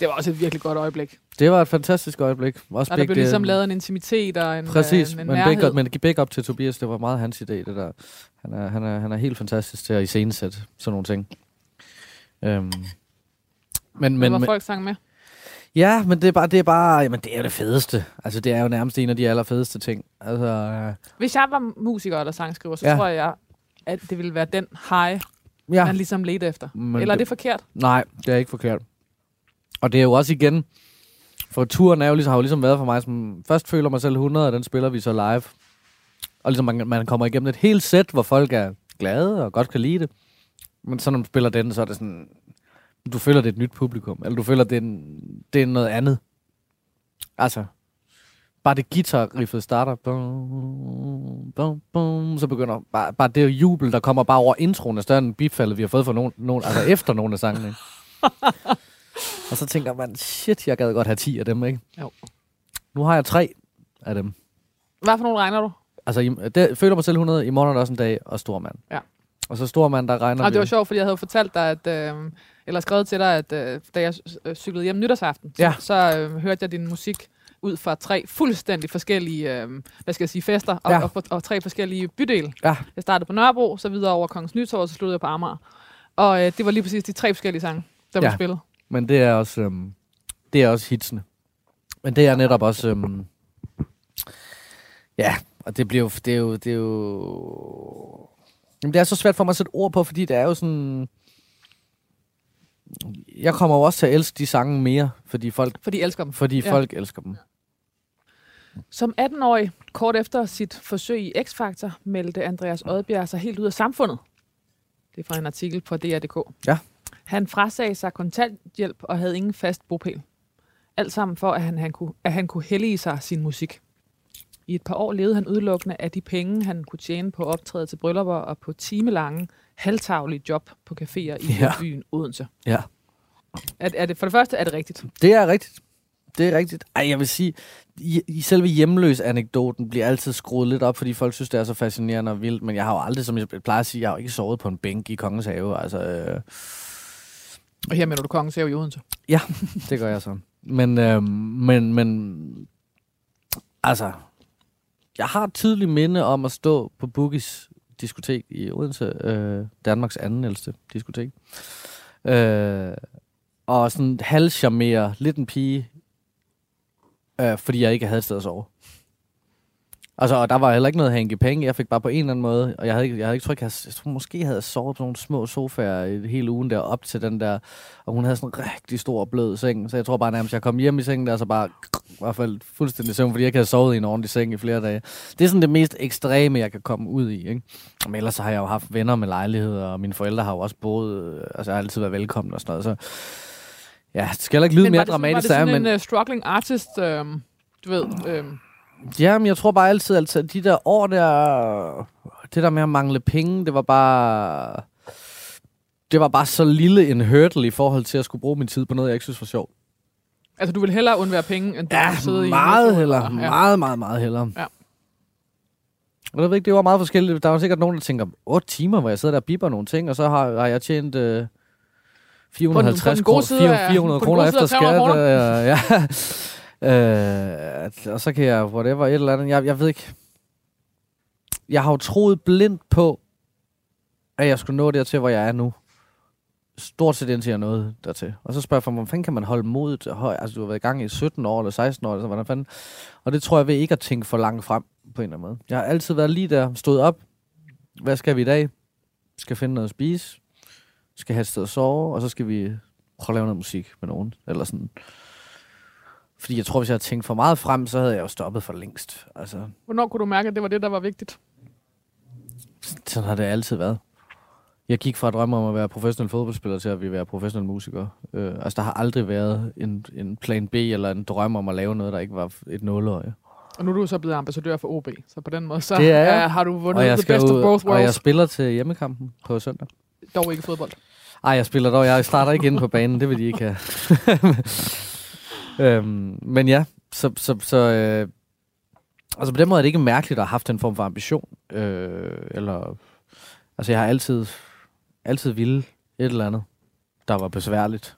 A: Det var også et virkelig godt øjeblik.
B: Det var et fantastisk øjeblik. Også
A: Og der blev ligesom lavet en intimitet og en,
B: Præcis,
A: øh, en, en
B: men,
A: nærhed.
B: big up, men big up til Tobias, det var meget hans idé, det der. Han er, han er, han er helt fantastisk til at iscenesætte sådan nogle ting. Øhm. Men,
A: Men, hvor folk sang med.
B: ja, men det er bare, det er bare, jamen det er det fedeste. Altså det er jo nærmest en af de allerfedeste ting. Altså, øh,
A: Hvis jeg var musiker eller sangskriver, så
B: Ja.
A: tror jeg, at det ville være den high,
B: ja.
A: man ligesom ledte efter.
B: Men
A: Eller er
B: det-
A: det forkert?
B: Nej, det er ikke forkert. Og det er jo også igen, for turen er jo ligesom, har jo ligesom været for mig, som først føler mig selv 100, og den spiller vi så live. Og ligesom man, man kommer igennem et helt sæt, hvor folk er glade og godt kan lide det. Men så når man spiller den, så er det sådan, du føler, det er et nyt publikum, eller du føler, det er, en, det er noget andet. Altså, bare det guitar-riffet starter, bum, bum, bum, så begynder bare, bare det jubel, der kommer bare over introen, er større end bifaldet, vi har fået fra nogen, nogen altså efter nogle af sangene. ikke? og så tænker man, shit, jeg gad godt have 10 af dem, ikke?
A: Jo.
B: Nu har jeg tre af dem.
A: Hvad for nogle regner du?
B: Altså, i, det, føler mig selv 100, i morgen er der også en dag, og Stormand.
A: Ja.
B: Og så Stormand, der regner
A: Og det var sjovt, fordi jeg havde fortalt dig, at, øh, eller skrevet til dig, at øh, da jeg øh, cyklede hjem nytårsaften,
B: Ja.
A: så, så øh, hørte jeg din musik ud fra tre fuldstændig forskellige, øh, hvad skal jeg sige, fester, og,
B: Ja.
A: og, og, og tre forskellige bydele.
B: Ja.
A: Jeg startede på Nørrebro, så videre over Kongens Nytorv, og så sluttede jeg på Amager. Og øh, det var lige præcis de tre forskellige sange, der blev
B: Ja.
A: spillet.
B: Men det er også, øhm, det er også hitsene. Men det er netop også, øhm, ja, og det bliver jo, det er jo, det er jo, jamen det er så svært for mig at sætte ord på, fordi det er jo sådan, jeg kommer jo også til at elske de sange mere, fordi folk,
A: For de elsker dem.
B: fordi ja. folk elsker dem.
A: Som 18-årig, kort efter sit forsøg i X-Factor, meldte Andreas Odbjerg sig helt ud af samfundet. Det er fra en artikel på DR.dk.
B: Ja.
A: Han frasagde sig kontanthjælp og havde ingen fast bopæl. Alt sammen for, at han, han, kunne, at han kunne hellige sig sin musik. I et par år levede han udelukkende af de penge, han kunne tjene på optræde til bryllupper og på timelange, halvtaglige job på caféer i
B: Ja.
A: byen Odense.
B: Ja.
A: Er, er det, for det første er det rigtigt.
B: Det er rigtigt. Det er rigtigt. Ej, jeg vil sige, i, i selve hjemløs-anekdoten bliver altid skruet lidt op, fordi folk synes, det er så fascinerende og vildt, men jeg har jo aldrig, som jeg plejer at sige, jeg har jo ikke sovet på en bænk i Kongens Have. Altså, øh,
A: og her mener du kongen ser jo i Odense.
B: Ja, det gør jeg så. Men, øh, men, men, altså, jeg har et tydeligt minde om at stå på Boogies diskotek i Odense, øh, Danmarks anden ældste diskotek. Øh, og sådan halvcharmere lidt en pige, øh, fordi jeg ikke havde et sted at sove. Altså, og der var heller ikke noget hænge penge. Jeg fik bare på en eller anden måde, og jeg havde ikke, jeg havde ikke tror, ikke, jeg, jeg tror, måske jeg havde sovet på nogle små sofaer i hele ugen der op til den der, og hun havde sådan en rigtig stor blød seng, så jeg tror bare nærmest, jeg kom hjem i sengen der, så bare i hvert fald fuldstændig søvn, fordi jeg ikke havde sovet i en ordentlig seng i flere dage. Det er sådan det mest ekstreme, jeg kan komme ud i, ikke? Men ellers så har jeg jo haft venner med lejligheder, og mine forældre har jo også boet, øh, altså jeg har altid været velkommen og sådan noget, så ja, det skal heller ikke lyde mere
A: var det,
B: dramatisk,
A: var det
B: der
A: sådan
B: men...
A: en uh, struggling artist, øh, du ved, øh,
B: Ja, men jeg tror bare altid, altså de der år der, det der med at mangle penge, det var bare, det var bare så lille en hurdle i forhold til at skulle bruge min tid på noget, jeg ikke synes var sjovt.
A: altså du vil hellere undvære penge, end du vil sidde i
B: meget hellere,
A: eller-
B: meget, meget, meget hellere.
A: Ja.
B: Og jeg ved ikke, det var meget forskelligt. Der var sikkert nogen, der tænker, 8 timer, hvor jeg sidder der og biber nogle ting, og så har, har jeg tjent øh, 450
A: på den gode
B: kroner,
A: side af-
B: 400
A: på den
B: kroner efter
A: af 300
B: skat. Øh, ja. øh, og så kan jeg, whatever, et eller andet. Jeg, jeg ved ikke. Jeg har jo troet blindt på, at jeg skulle nå dertil, hvor jeg er nu. stort set indtil jeg nåede dertil. Og så spørger jeg for, hvordan fanden kan man holde modet? Altså, du har været i gang i 17 år eller 16 år, eller så hvordan fanden? Og det tror jeg ved ikke at tænke for langt frem på en eller anden måde. Jeg har altid været lige der, stået op. Hvad skal vi i dag? Skal finde noget at spise. Skal have et sted at sove, og så skal vi prøve at lave noget musik med nogen. Eller sådan. Fordi jeg tror, hvis jeg havde tænkt for meget frem, så havde jeg jo stoppet for længst. Altså,
A: Hvornår kunne du mærke, at det var det, der var vigtigt?
B: sådan har det altid været. Jeg gik fra at drømme om at være professionel fodboldspiller til at vi være professionel musiker. Øh, altså, der har aldrig været en, en plan B eller en drøm om at lave noget, der ikke var et nuløje.
A: Og nu er du så blevet ambassadør for OB, så på den måde så
B: Det er
A: ja, har du vundet
B: skal
A: best of both
B: og jeg
A: worlds.
B: spiller til hjemmekampen på søndag.
A: Dog ikke fodbold.
B: Ej, jeg spiller dog. Jeg starter ikke inde på banen. Det vil de ikke have. øhm, men ja, så, så, så øh, altså på den måde er det ikke mærkeligt at have haft en form for ambition. Øh, eller, altså jeg har altid, altid ville et eller andet, der var besværligt.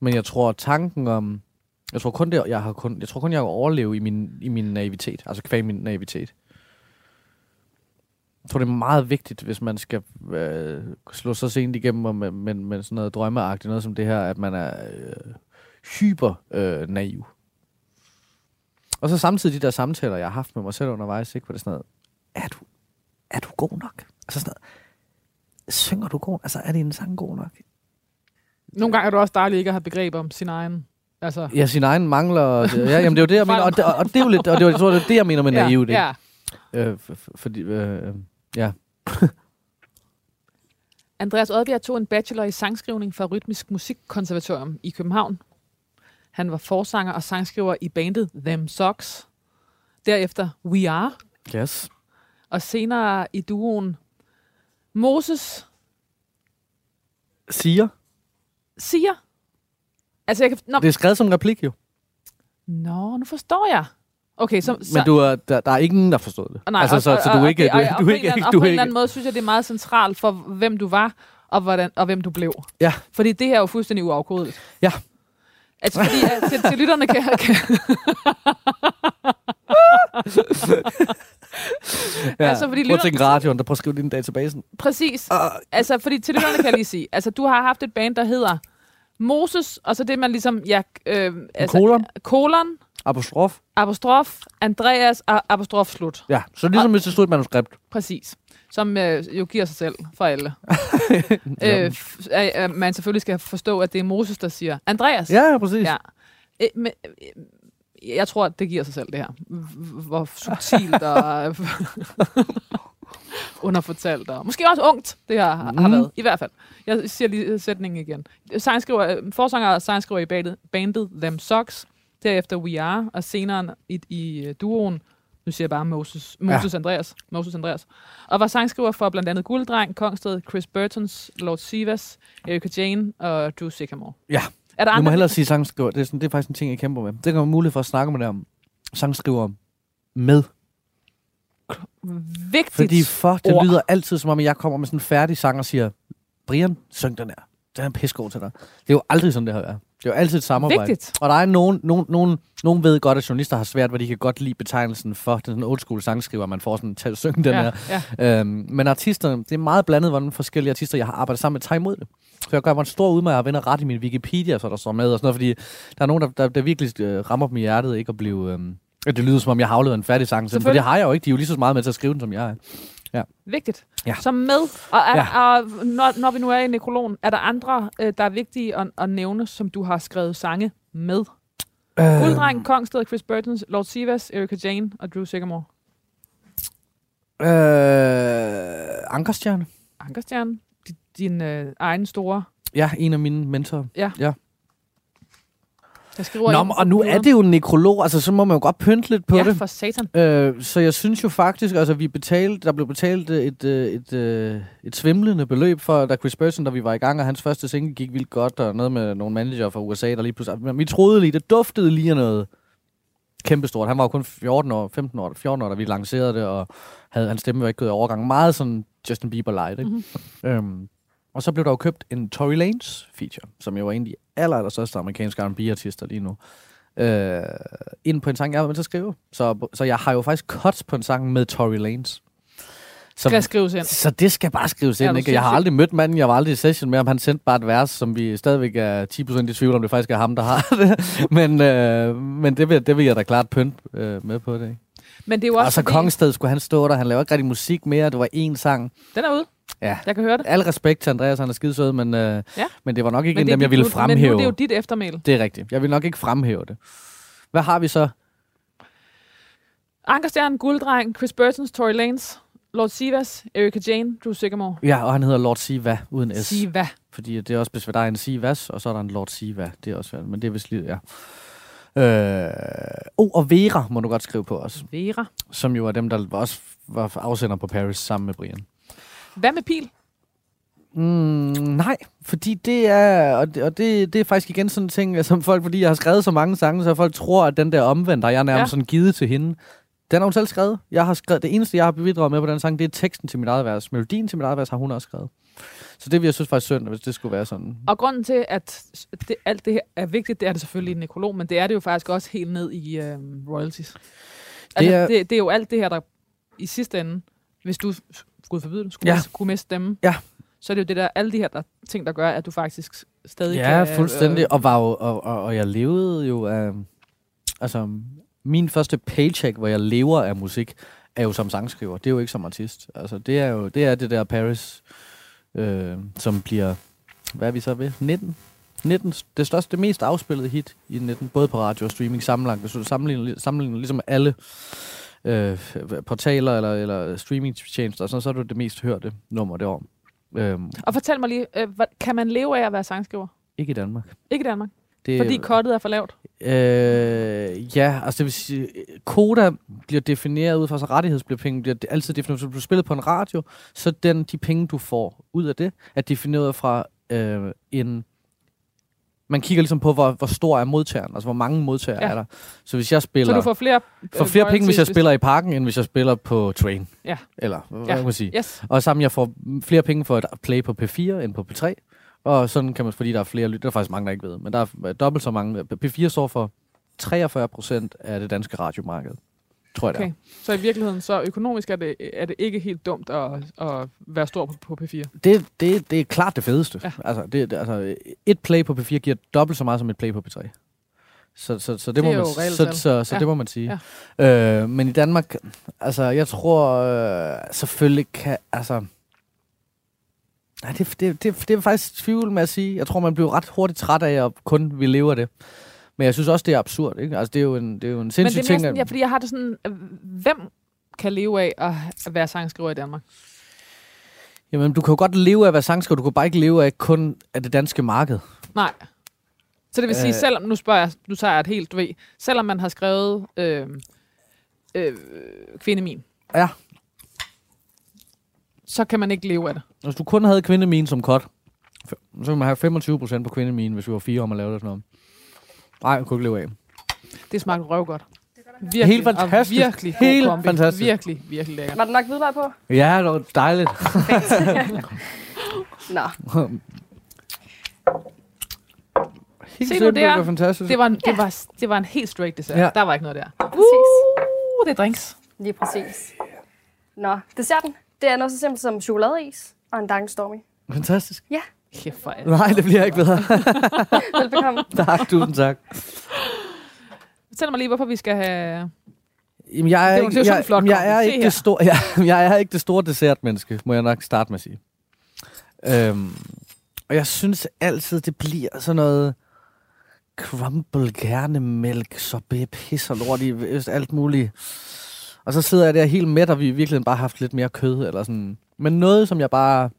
B: Men jeg tror, tanken om, jeg tror kun, det, jeg har kun, jeg tror kun, jeg kan overleve i min, i min naivitet. Altså kvæg min naivitet. Jeg tror, det er meget vigtigt, hvis man skal øh, slå så sent igennem med, med, med sådan noget drømmeagtigt, noget som det her, at man er øh, hyper øh, naiv. Og så samtidig de der samtaler, jeg har haft med mig selv undervejs, ikke, hvor det er sådan noget, er du, er du god nok? Altså sådan noget, synger du god? Altså er din sang god nok?
A: Nogle gange er det også dejligt ikke at have begreb om sin egen. Altså,
B: Ja, sin egen mangler. Ja, jamen det er jo det, jeg mener. Og det, og det er jo lidt, og det, jeg tror, det er det, jeg mener med naiv. Det.
A: ja.
B: Øh, fordi, øh, ja.
A: Andreas Odbjerg tog en bachelor i sangskrivning fra Rytmisk Musikkonservatorium i København. Han var forsanger og sangskriver i bandet Them Socks. Derefter We Are,
B: Yes.
A: og senere i duoen Moses
B: Siger.
A: siger. Altså, jeg kan... Nå,
B: Det er skrevet som en replik, jo.
A: Nå, nu forstår jeg. Okay, så... så
B: Men du er, der, der er ingen, der forstår det.
A: Nej,
B: altså,
A: og-
B: så,
A: og-
B: så du er ikke...
A: og-
B: Du,
A: og- og
B: du ikke...
A: Og
B: Du
A: på en eller
B: ikke
A: anden måde synes jeg, det er meget centralt for, hvem du var, og, hvordan, og hvem du blev.
B: Ja.
A: Fordi det her er jo fuldstændig uafkodeligt.
B: Ja.
A: Altså, fordi at til, til lytterne kan... kan
B: ja.
A: altså, fordi
B: Prøv at
A: lytter-
B: tænke radioen, der prøver at skrive i databasen.
A: præcis.
B: Uh,
A: Altså, fordi til lytterne kan jeg lige sige. Altså, du har haft et band, der hedder Moses, og så det, man ligesom... Ja, øh, altså,
B: kolon.
A: Kolon,
B: apostrof.
A: apostrof, Andreas, og apostrof slut.
B: Ja, så ligesom hvis det stod et manuskript.
A: Præcis. Som øh, jo giver sig selv for alle. øh, at, at man selvfølgelig skal forstå, at det er Moses, der siger, Andreas.
B: Ja, ja, præcis.
A: ja. Øh, men, øh, jeg tror, at det giver sig selv, det her. Hvor subtilt og underfortalt. Og måske også ungt, det her har, har
B: Mhm.
A: været. I hvert fald. Jeg siger lige sætningen igen. Sangskriver, øh, forsanger og sangskriver i bandet, bandet Them Socks. Derefter We Are, og senere i, i duoen, nu siger jeg bare Moses, Moses ja. Andreas, Moses Andreas, og var sangskriver for blandt andet Gulddreng, Kongsted, Chris Burtons, Lord Sivas, Erika Jane og Drew Sycamore.
B: Ja.
A: Er der
B: Du må hellere sige sangskriver. Det er, sådan, det er faktisk en ting, jeg kæmper med. Det kan være muligt for at snakke med dig om sangskriver med.
A: Vigtigt.
B: Fordi for, det
A: ord.
B: lyder altid som om, at jeg kommer med sådan en færdig sang og siger, Brian, syng den her. Den er pissegod til dig. Det er jo aldrig sådan, det har været. Det er jo altid et samarbejde.
A: Vigtigt.
B: Og der er nogen, nogen, nogen, nogen ved godt, at journalister har svært, hvor de kan godt lide betegnelsen for den sådan old school sangskriver, man får sådan til at synge den
A: ja,
B: her.
A: ja.
B: Øhm, men artisterne, det er meget blandet, hvordan forskellige artister, jeg har arbejdet sammen med, tager imod det. Så jeg gør mig en stor udmærk at vende ret i min Wikipedia, så der står med og sådan noget, fordi der er nogen, der, der, der virkelig øh, rammer dem i hjertet, ikke at blive... At det lyder som om, jeg har afleveret en færdig sang, for det har jeg jo ikke. De er jo lige så meget med til at skrive den, som jeg er.
A: Vigtigt.
B: Ja.
A: Som med. Og, er,
B: Ja.
A: ja. og når, når vi nu er i nekrologen, er der andre, øh, der er vigtige at, at nævne, som du har skrevet sange med?
B: Øh,
A: Gulddreng, Kongsted, Chris Burtons, Lord Sivas, Erika Jane og Drew Sycamore.
B: øh, Ankerstjerne.
A: Ankerstjerne, din, din øh, egen store.
B: Ja, en af mine mentorer.
A: Jeg skriver
B: Nå, og nu er det jo en nekrolog, altså så må man jo godt pynte lidt på
A: ja,
B: det.
A: for satan.
B: Øh, så jeg synes jo faktisk, altså vi betalte, der blev betalt øh, et, øh, et, et, et svimlende beløb for, da Chris Burton, da vi var i gang, og hans første single gik vildt godt, og noget med nogle manager fra USA, der lige pludselig, vi troede lige, det duftede lige noget kæmpestort. Han var jo kun 14 år, 15 år, 14 år, da vi lancerede det, og havde, hans stemme var ikke gået i overgang. Meget sådan Justin Bieber light, ikke?
A: Mhm.
B: Øhm, og så blev der jo købt en Tory Lanez feature, som jo er en af de aller, aller største amerikanske R&B-artister lige nu. Øh, ind på en sang, jeg var med til at skrive. Så, så jeg har jo faktisk cuts på en sang med Tory Lanez. Som,
A: Skal skrives ind.
B: så det skal bare skrives ind.
A: du
B: Ikke? Jeg har aldrig mødt manden, jeg var aldrig i session med ham. Han sendte bare et vers, som vi stadigvæk er 10% i tvivl om, det faktisk er ham, der har det. men øh, men det, vil, det vil jeg da klart pynt øh, med på det. Ikke?
A: Men det er jo
B: Og
A: også
B: så
A: fordi,
B: Kongsted skulle han stå der. Han laver ikke rigtig musik mere. Det var én sang.
A: den er ude.
B: Ja.
A: Jeg kan høre det.
B: Al respekt til Andreas, han er skidesød, men, øh,
A: Ja.
B: men det var nok ikke en dem, jeg ville fremhæve.
A: Men nu er det jo dit eftermæl.
B: Det er rigtigt. Jeg vil nok ikke fremhæve det. Hvad har vi så?
A: Ankerstjernen, Gulddreng, Chris Burtons, Tory Lanez, Lord Sivas, Erika Jane, Drew Sycamore.
B: Ja, og han hedder Lord Siva uden S.
A: Siva.
B: Fordi det er også besvær. Der er en Sivas, og så er der en Lord Siva. Det er også svært, men det er vist lige, ja. Øh, oh, og Vera må du godt skrive på os.
A: Vera.
B: Som jo er dem, der også var afsender på Paris sammen med Brian.
A: Hvad med Pil?
B: Mm, nej, fordi det er, og det, og det, det er faktisk igen sådan en ting, som folk, fordi jeg har skrevet så mange sange, så folk tror, at den der omvendt, der jeg er nærmest
A: Ja.
B: sådan givet til hende, den har hun selv skrevet. Jeg har skrevet. Det eneste, jeg har bidraget med på den sang, det er teksten til mit eget vers. Melodien til mit eget vers har hun også skrevet. Så det vil jeg synes faktisk synd, hvis det skulle være sådan.
A: Og grunden til, at det, alt det her er vigtigt, det er det selvfølgelig i en nekrolog, men det er det jo faktisk også helt ned i øh, royalties. Altså, det,
B: er-
A: er, det, det er jo alt det her, der i sidste ende, hvis du, gud forbyde det, skulle
B: Ja.
A: ja. kunne miste stemme,
B: Ja.
A: så er det jo det der, alle de her der, ting, der gør, at du faktisk stadig
B: Ja,
A: kan...
B: fuldstændig. Og, var jo, og, og, og jeg levede jo af... Altså, min første paycheck, hvor jeg lever af musik, er jo som sangskriver. Det er jo ikke som artist. Altså, det er jo det, er det der Paris, øh, som bliver... Hvad er vi så ved? 19? 19, det største, det mest afspillede hit i 19, både på radio og streaming sammenlagt. Hvis du sammenligner, sammenligner ligesom alle øh, portaler eller, eller streamingtjenester, så, så er det det mest hørte nummer det år. Øhm,
A: Og fortæl mig lige, øh, hvad, kan man leve af at være sangskriver?
B: ikke i Danmark.
A: Ikke i Danmark,
B: Det,
A: fordi kottet er for lavt.
B: Øh, ja, altså det vil sige, koda bliver defineret ud fra, så rettighedspenge bliver det altid defineret. Hvis du bliver spillet på en radio, så den, de penge, du får ud af det, er defineret fra øh, en... Man kigger ligesom på, hvor, hvor stor er modtageren, altså hvor mange modtagere
A: Ja.
B: er der. Så hvis jeg spiller...
A: Så du får flere...
B: får
A: øh,
B: flere penge, hvis jeg spiller i parken, end hvis jeg spiller på Train.
A: Ja.
B: Eller, hvad
A: Ja.
B: kan man sige?
A: Yes.
B: Og sammen, jeg får flere penge for at play på P4 end på P3. Og sådan kan man, fordi der er flere lytter, der er faktisk mange, der ikke ved, men der er dobbelt så mange. P4 står for 43 procent af det danske radiomarked. Tror jeg
A: Okay.
B: det
A: Så i virkeligheden, så økonomisk er det, er det ikke helt dumt at, at være stor på, på P4.
B: er. Det, det, det er klart det fedeste.
A: Ja.
B: Altså, det, altså, et play på P4 giver dobbelt så meget som et play på P3. Så, så, så det,
A: Det
B: må
A: er
B: man, så,
A: tal.
B: så, så
A: Ja.
B: det må man sige. Ja. Øh, men i Danmark, altså jeg tror øh, selvfølgelig kan, altså... Nej, det, det, det, det er faktisk tvivl med at sige. Jeg tror, man bliver ret hurtigt træt af at kun vi lever det. Men jeg synes også, det er absurd. Ikke? Altså, det er jo en, det er jo en
A: Men
B: sindssyg
A: det er mere
B: ting.
A: sådan, ja,
B: at-
A: fordi jeg har det sådan, øh, hvem kan leve af at være sangskriver i Danmark?
B: Jamen, du kan jo godt leve af at være sangskriver. Du kan bare ikke leve af kun af det danske marked.
A: Nej. Så det vil sige,
B: Øh.
A: selvom, nu spørger jeg, nu tager jeg et helt, du ved, selvom man har skrevet øh, øh, kvindemin,
B: Ja.
A: så kan man ikke leve af det.
B: Hvis du kun havde kvindemin som cut, så kunne man have 25 procent på kvindemin, hvis vi var fire om at lave det sådan noget. Nej, jeg kunne ikke leve af.
A: Det smagte røv godt. Virkelig,
B: Helt fantastisk.
A: Og virkelig god
B: Helt
A: kombi.
B: fantastisk.
A: Virkelig, virkelig lækkert.
C: Var der nok hvidløg på?
B: Ja, det var dejligt.
C: Nå,
B: Helt
A: Se nu der.
B: Det var fantastisk.
A: Det var, en,
C: Ja.
A: det, var, det var en helt straight dessert.
B: Ja.
A: Der var ikke noget der.
C: præcis.
A: Uh, det er drinks.
C: Lige præcis. Nå, desserten, det er noget så simpelt som chokoladeis og en Dang Stormy.
B: Fantastisk.
A: Kæft for alt.
B: Nej, det bliver ikke bedre.
C: Velbekomme.
B: tak, tusind tak.
A: Fortæl mig lige, hvorfor vi skal have...
B: Jamen, jeg er,
A: Det er jo-
B: ikke, jeg,
A: flot
B: jeg, er ikke det store, jeg, jeg er ikke det store dessertmenneske, må jeg nok starte med at sige. Øhm, og jeg synes altid, det bliver sådan noget crumble, kernemælk, sorbet, pis og lort i alt muligt. Og så sidder jeg der helt mæt, og vi i virkeligheden bare har haft lidt mere kød, eller sådan. Men noget, som jeg bare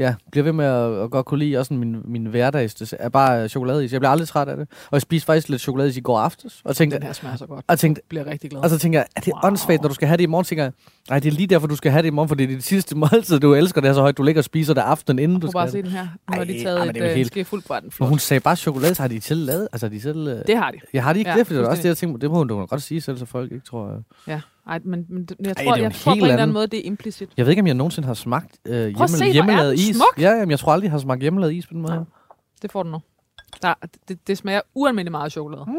B: ja, bliver ved med at, at godt kunne lide, også min, min hverdags, det er bare chokoladeis. Jeg bliver aldrig træt af det. Og jeg spiste faktisk lidt chokoladeis i går aftes, og tænkte,
A: Den her smager så godt.
B: og tænkte,
A: Jeg bliver rigtig glad.
B: og så tænker jeg, er det
A: Wow.
B: åndssvagt, når du skal have det i morgen? Tænker jeg, nej, det er lige derfor, du skal have det i morgen, for det er dit sidste måltid, du elsker det her så højt. Du ligger og spiser det aftenen, inden du
A: Prøv
B: skal
A: bare se
B: det.
A: den her. Nu har de
B: Ej,
A: taget
B: jamen,
A: et
B: det er
A: øh,
B: helt-
A: ske hvor er den
B: hun sagde bare chokolade, har de selv lavet. Altså, de selv... øh,
A: Det har de.
B: Jeg har de ikke
A: Ja,
B: det, for det er også det, jeg tænkte, det må hun da godt sige selv, så folk ikke tror... Jeg,
A: Ja. Ej, men, men jeg
B: Ej,
A: tror,
B: jo
A: jeg tror på en eller anden måde, det er implicit.
B: jeg ved ikke, om jeg nogensinde har smagt øh,
A: Prøv at
B: hjemme,
A: se, hvor er
B: hjemmelavet is.
A: smuk.
B: Ja, jamen, jeg tror aldrig, jeg har smagt hjemmelavet is på den måde.
A: Nej. Det får du nu. Der, det, det smager ualmindeligt meget af chokolade. Mm.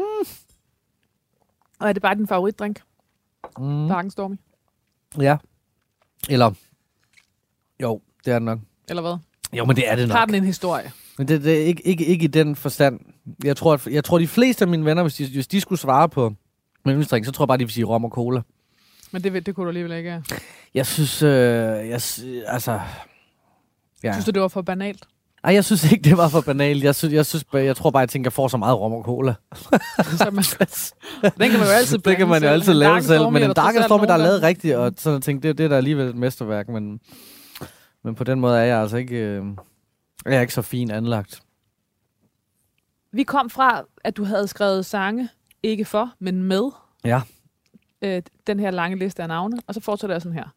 A: Og er det bare din favoritdrink?
B: Mm.
A: Darken Stormy?
B: Ja. Eller Jo, det er det nok.
A: Eller hvad?
B: Jo, men det er det nok.
A: Har den en historie?
B: Men det, det er ikke, ikke, ikke i den forstand. Jeg tror, at, jeg tror, de fleste af mine venner, hvis de, hvis de skulle svare på min yndlingsdrink, så tror jeg bare, de vil sige rom og cola.
A: Men det, det kunne du alligevel ikke.
B: Jeg synes, øh, jeg, altså... Ja.
A: Synes du, det var for banalt?
B: Ej, jeg synes ikke, det var for banalt. Jeg, synes, jeg, synes, jeg tror bare, jeg tænker, jeg får så meget rom og cola.
A: Man, den kan man jo altid
B: det kan man jo
A: blande
B: altid lave selv. Men en
A: der trods
B: Dark Stormy, der er lavet rigtigt, og sådan jeg tænkte, det, det er da alligevel et mesterværk. Men, men på den måde er jeg altså ikke, øh, jeg er ikke så fin anlagt.
A: Vi kom fra, at du havde skrevet sange, ikke for, men med
B: Ja.
A: Øh, den her lange liste af navne, og så fortsætter jeg sådan her.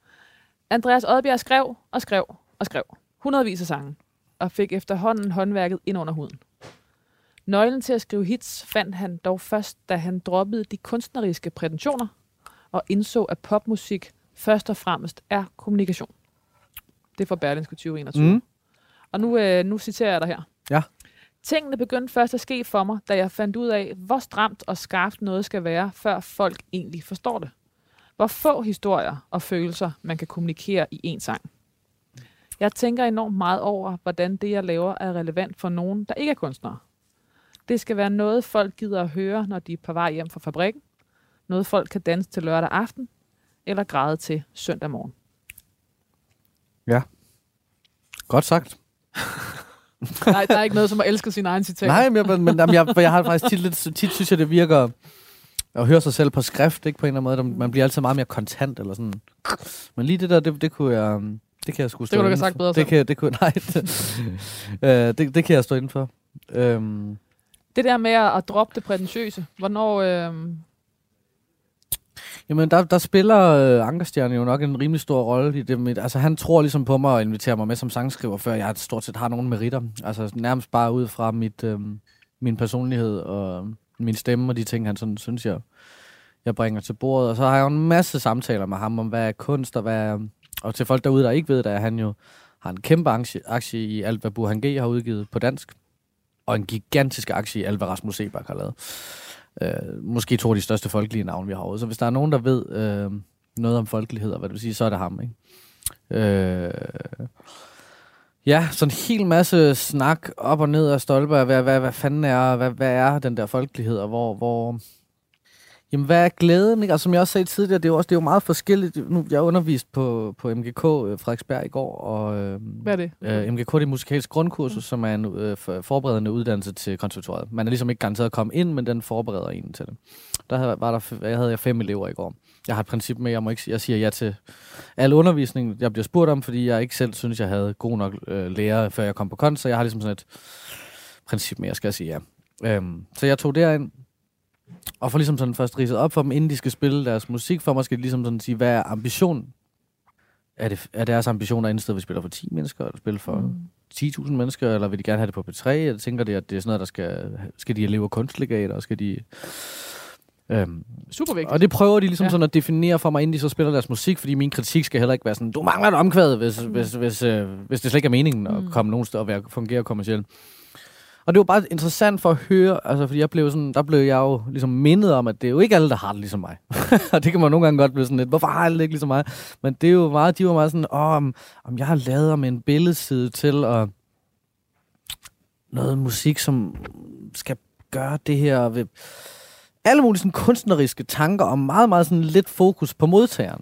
A: Andreas Odbjerg skrev og skrev og skrev hundredvis af sange, og fik efterhånden håndværket ind under huden. Nøglen til at skrive hits fandt han dog først, da han droppede de kunstneriske prætensioner og indså, at popmusik først og fremmest er kommunikation. Det er fra Berlinske 2021.
B: Mm.
A: Mm. Og nu, øh, nu citerer jeg dig her.
B: Ja.
A: Tingene begyndte først at ske for mig, da jeg fandt ud af, hvor stramt og skarpt noget skal være, før folk egentlig forstår det. Hvor få historier og følelser, man kan kommunikere i en sang. Jeg tænker enormt meget over, hvordan det, jeg laver, er relevant for nogen, der ikke er kunstnere. Det skal være noget, folk gider at høre, når de er på vej hjem fra fabrikken. Noget, folk kan danse til lørdag aften, eller græde til søndag morgen. Ja.
B: Godt sagt.
A: Nej, der er ikke noget som at elske sin egen citat.
B: Nej, men, jeg, men jamen, jeg, for jeg har faktisk tit, lidt, tit synes jeg, det virker at høre sig selv på skrift, ikke på en eller anden måde. Man bliver altid meget mere kontant, eller sådan. Men lige det der, det, det kunne jeg... um, Det kan jeg sgu stå
A: kunne du have sagt bedre
B: det
A: selv.
B: kan, det kunne, nej, det, øh, det, det kan jeg stå inden for. Øhm,
A: Det der med at at droppe det prætentiøse, hvornår... Øh,
B: Jamen, der, der spiller øh, Ankerstjerne jo nok en rimelig stor rolle i det. Med, altså, han tror ligesom på mig og inviterer mig med som sangskriver, før jeg stort set har nogen meritter. Altså, nærmest bare ud fra mit, øh, min personlighed og min stemme og de ting, han sådan synes, jeg, jeg bringer til bordet. Og så har jeg jo en masse samtaler med ham om, hvad er kunst og hvad er... Og til folk derude, der ikke ved det, er han jo har en kæmpe aktie, i alt, hvad Burhan G har udgivet på dansk. Og en gigantisk aktie i alt, hvad Rasmus Sebak har lavet øh, måske to af de største folkelige navne, vi har herude. Så hvis der er nogen, der ved øh, noget om folkelighed, og hvad det vil sige, så er det ham. Ikke? Øh, ja, sådan en hel masse snak op og ned af stolper. Hvad, hvad, hvad fanden er, hvad, hvad er den der folkelighed, og hvor... hvor Jamen, hvad er glæden? Ikke? Altså, som jeg også sagde tidligere, det er jo, også, det er jo meget forskelligt. Nu, jeg har undervist på, på MGK øh, Frederiksberg i går, og øh,
A: hvad er det?
B: Øh, MGK det er musikalsk grundkursus, som er en øh, for- forberedende uddannelse til konservatoriet. Man er ligesom ikke garanteret at komme ind, men den forbereder en til det. Der havde, var der, jeg havde jeg fem elever i går. Jeg har et princip med, jeg, må ikke, jeg siger ja til al undervisning, jeg bliver spurgt om, fordi jeg ikke selv synes, jeg havde god nok øh, lærer, før jeg kom på konst, så jeg har ligesom sådan et princip med, jeg skal sige ja. Øhm, så jeg tog derind, og får ligesom sådan først ridset op for dem, inden de skal spille deres musik, for måske ligesom sådan sige, hvad er ambitionen? Er, det, er deres ambitioner indsted, at vi spiller for 10 mennesker, eller spille for
A: Mm.
B: 10.000 mennesker, eller vil de gerne have det på P3? Jeg tænker det, at det er sådan noget, der skal... Skal de leve kunstlegater, og skal de... Øhm,
A: Super vigtigt.
B: og det prøver de ligesom
A: Ja.
B: sådan at definere for mig, inden de så spiller deres musik, fordi min kritik skal heller ikke være sådan, du mangler et omkvæd, hvis, mm. hvis, hvis, øh, hvis det slet ikke er meningen at
A: Mm.
B: komme nogen steder og være, fungere kommercielt. Og det var bare interessant for at høre, altså fordi jeg blev sådan, der blev jeg jo ligesom mindet om, at det er jo ikke alle, der har det ligesom mig. og det kan man nogle gange godt blive sådan lidt, hvorfor har alle det ikke ligesom mig? Men det er jo meget, de var meget sådan, åh, om, om jeg har lavet om en billedside til og noget musik, som skal gøre det her ved alle mulige sådan kunstneriske tanker og meget, meget sådan lidt fokus på modtageren.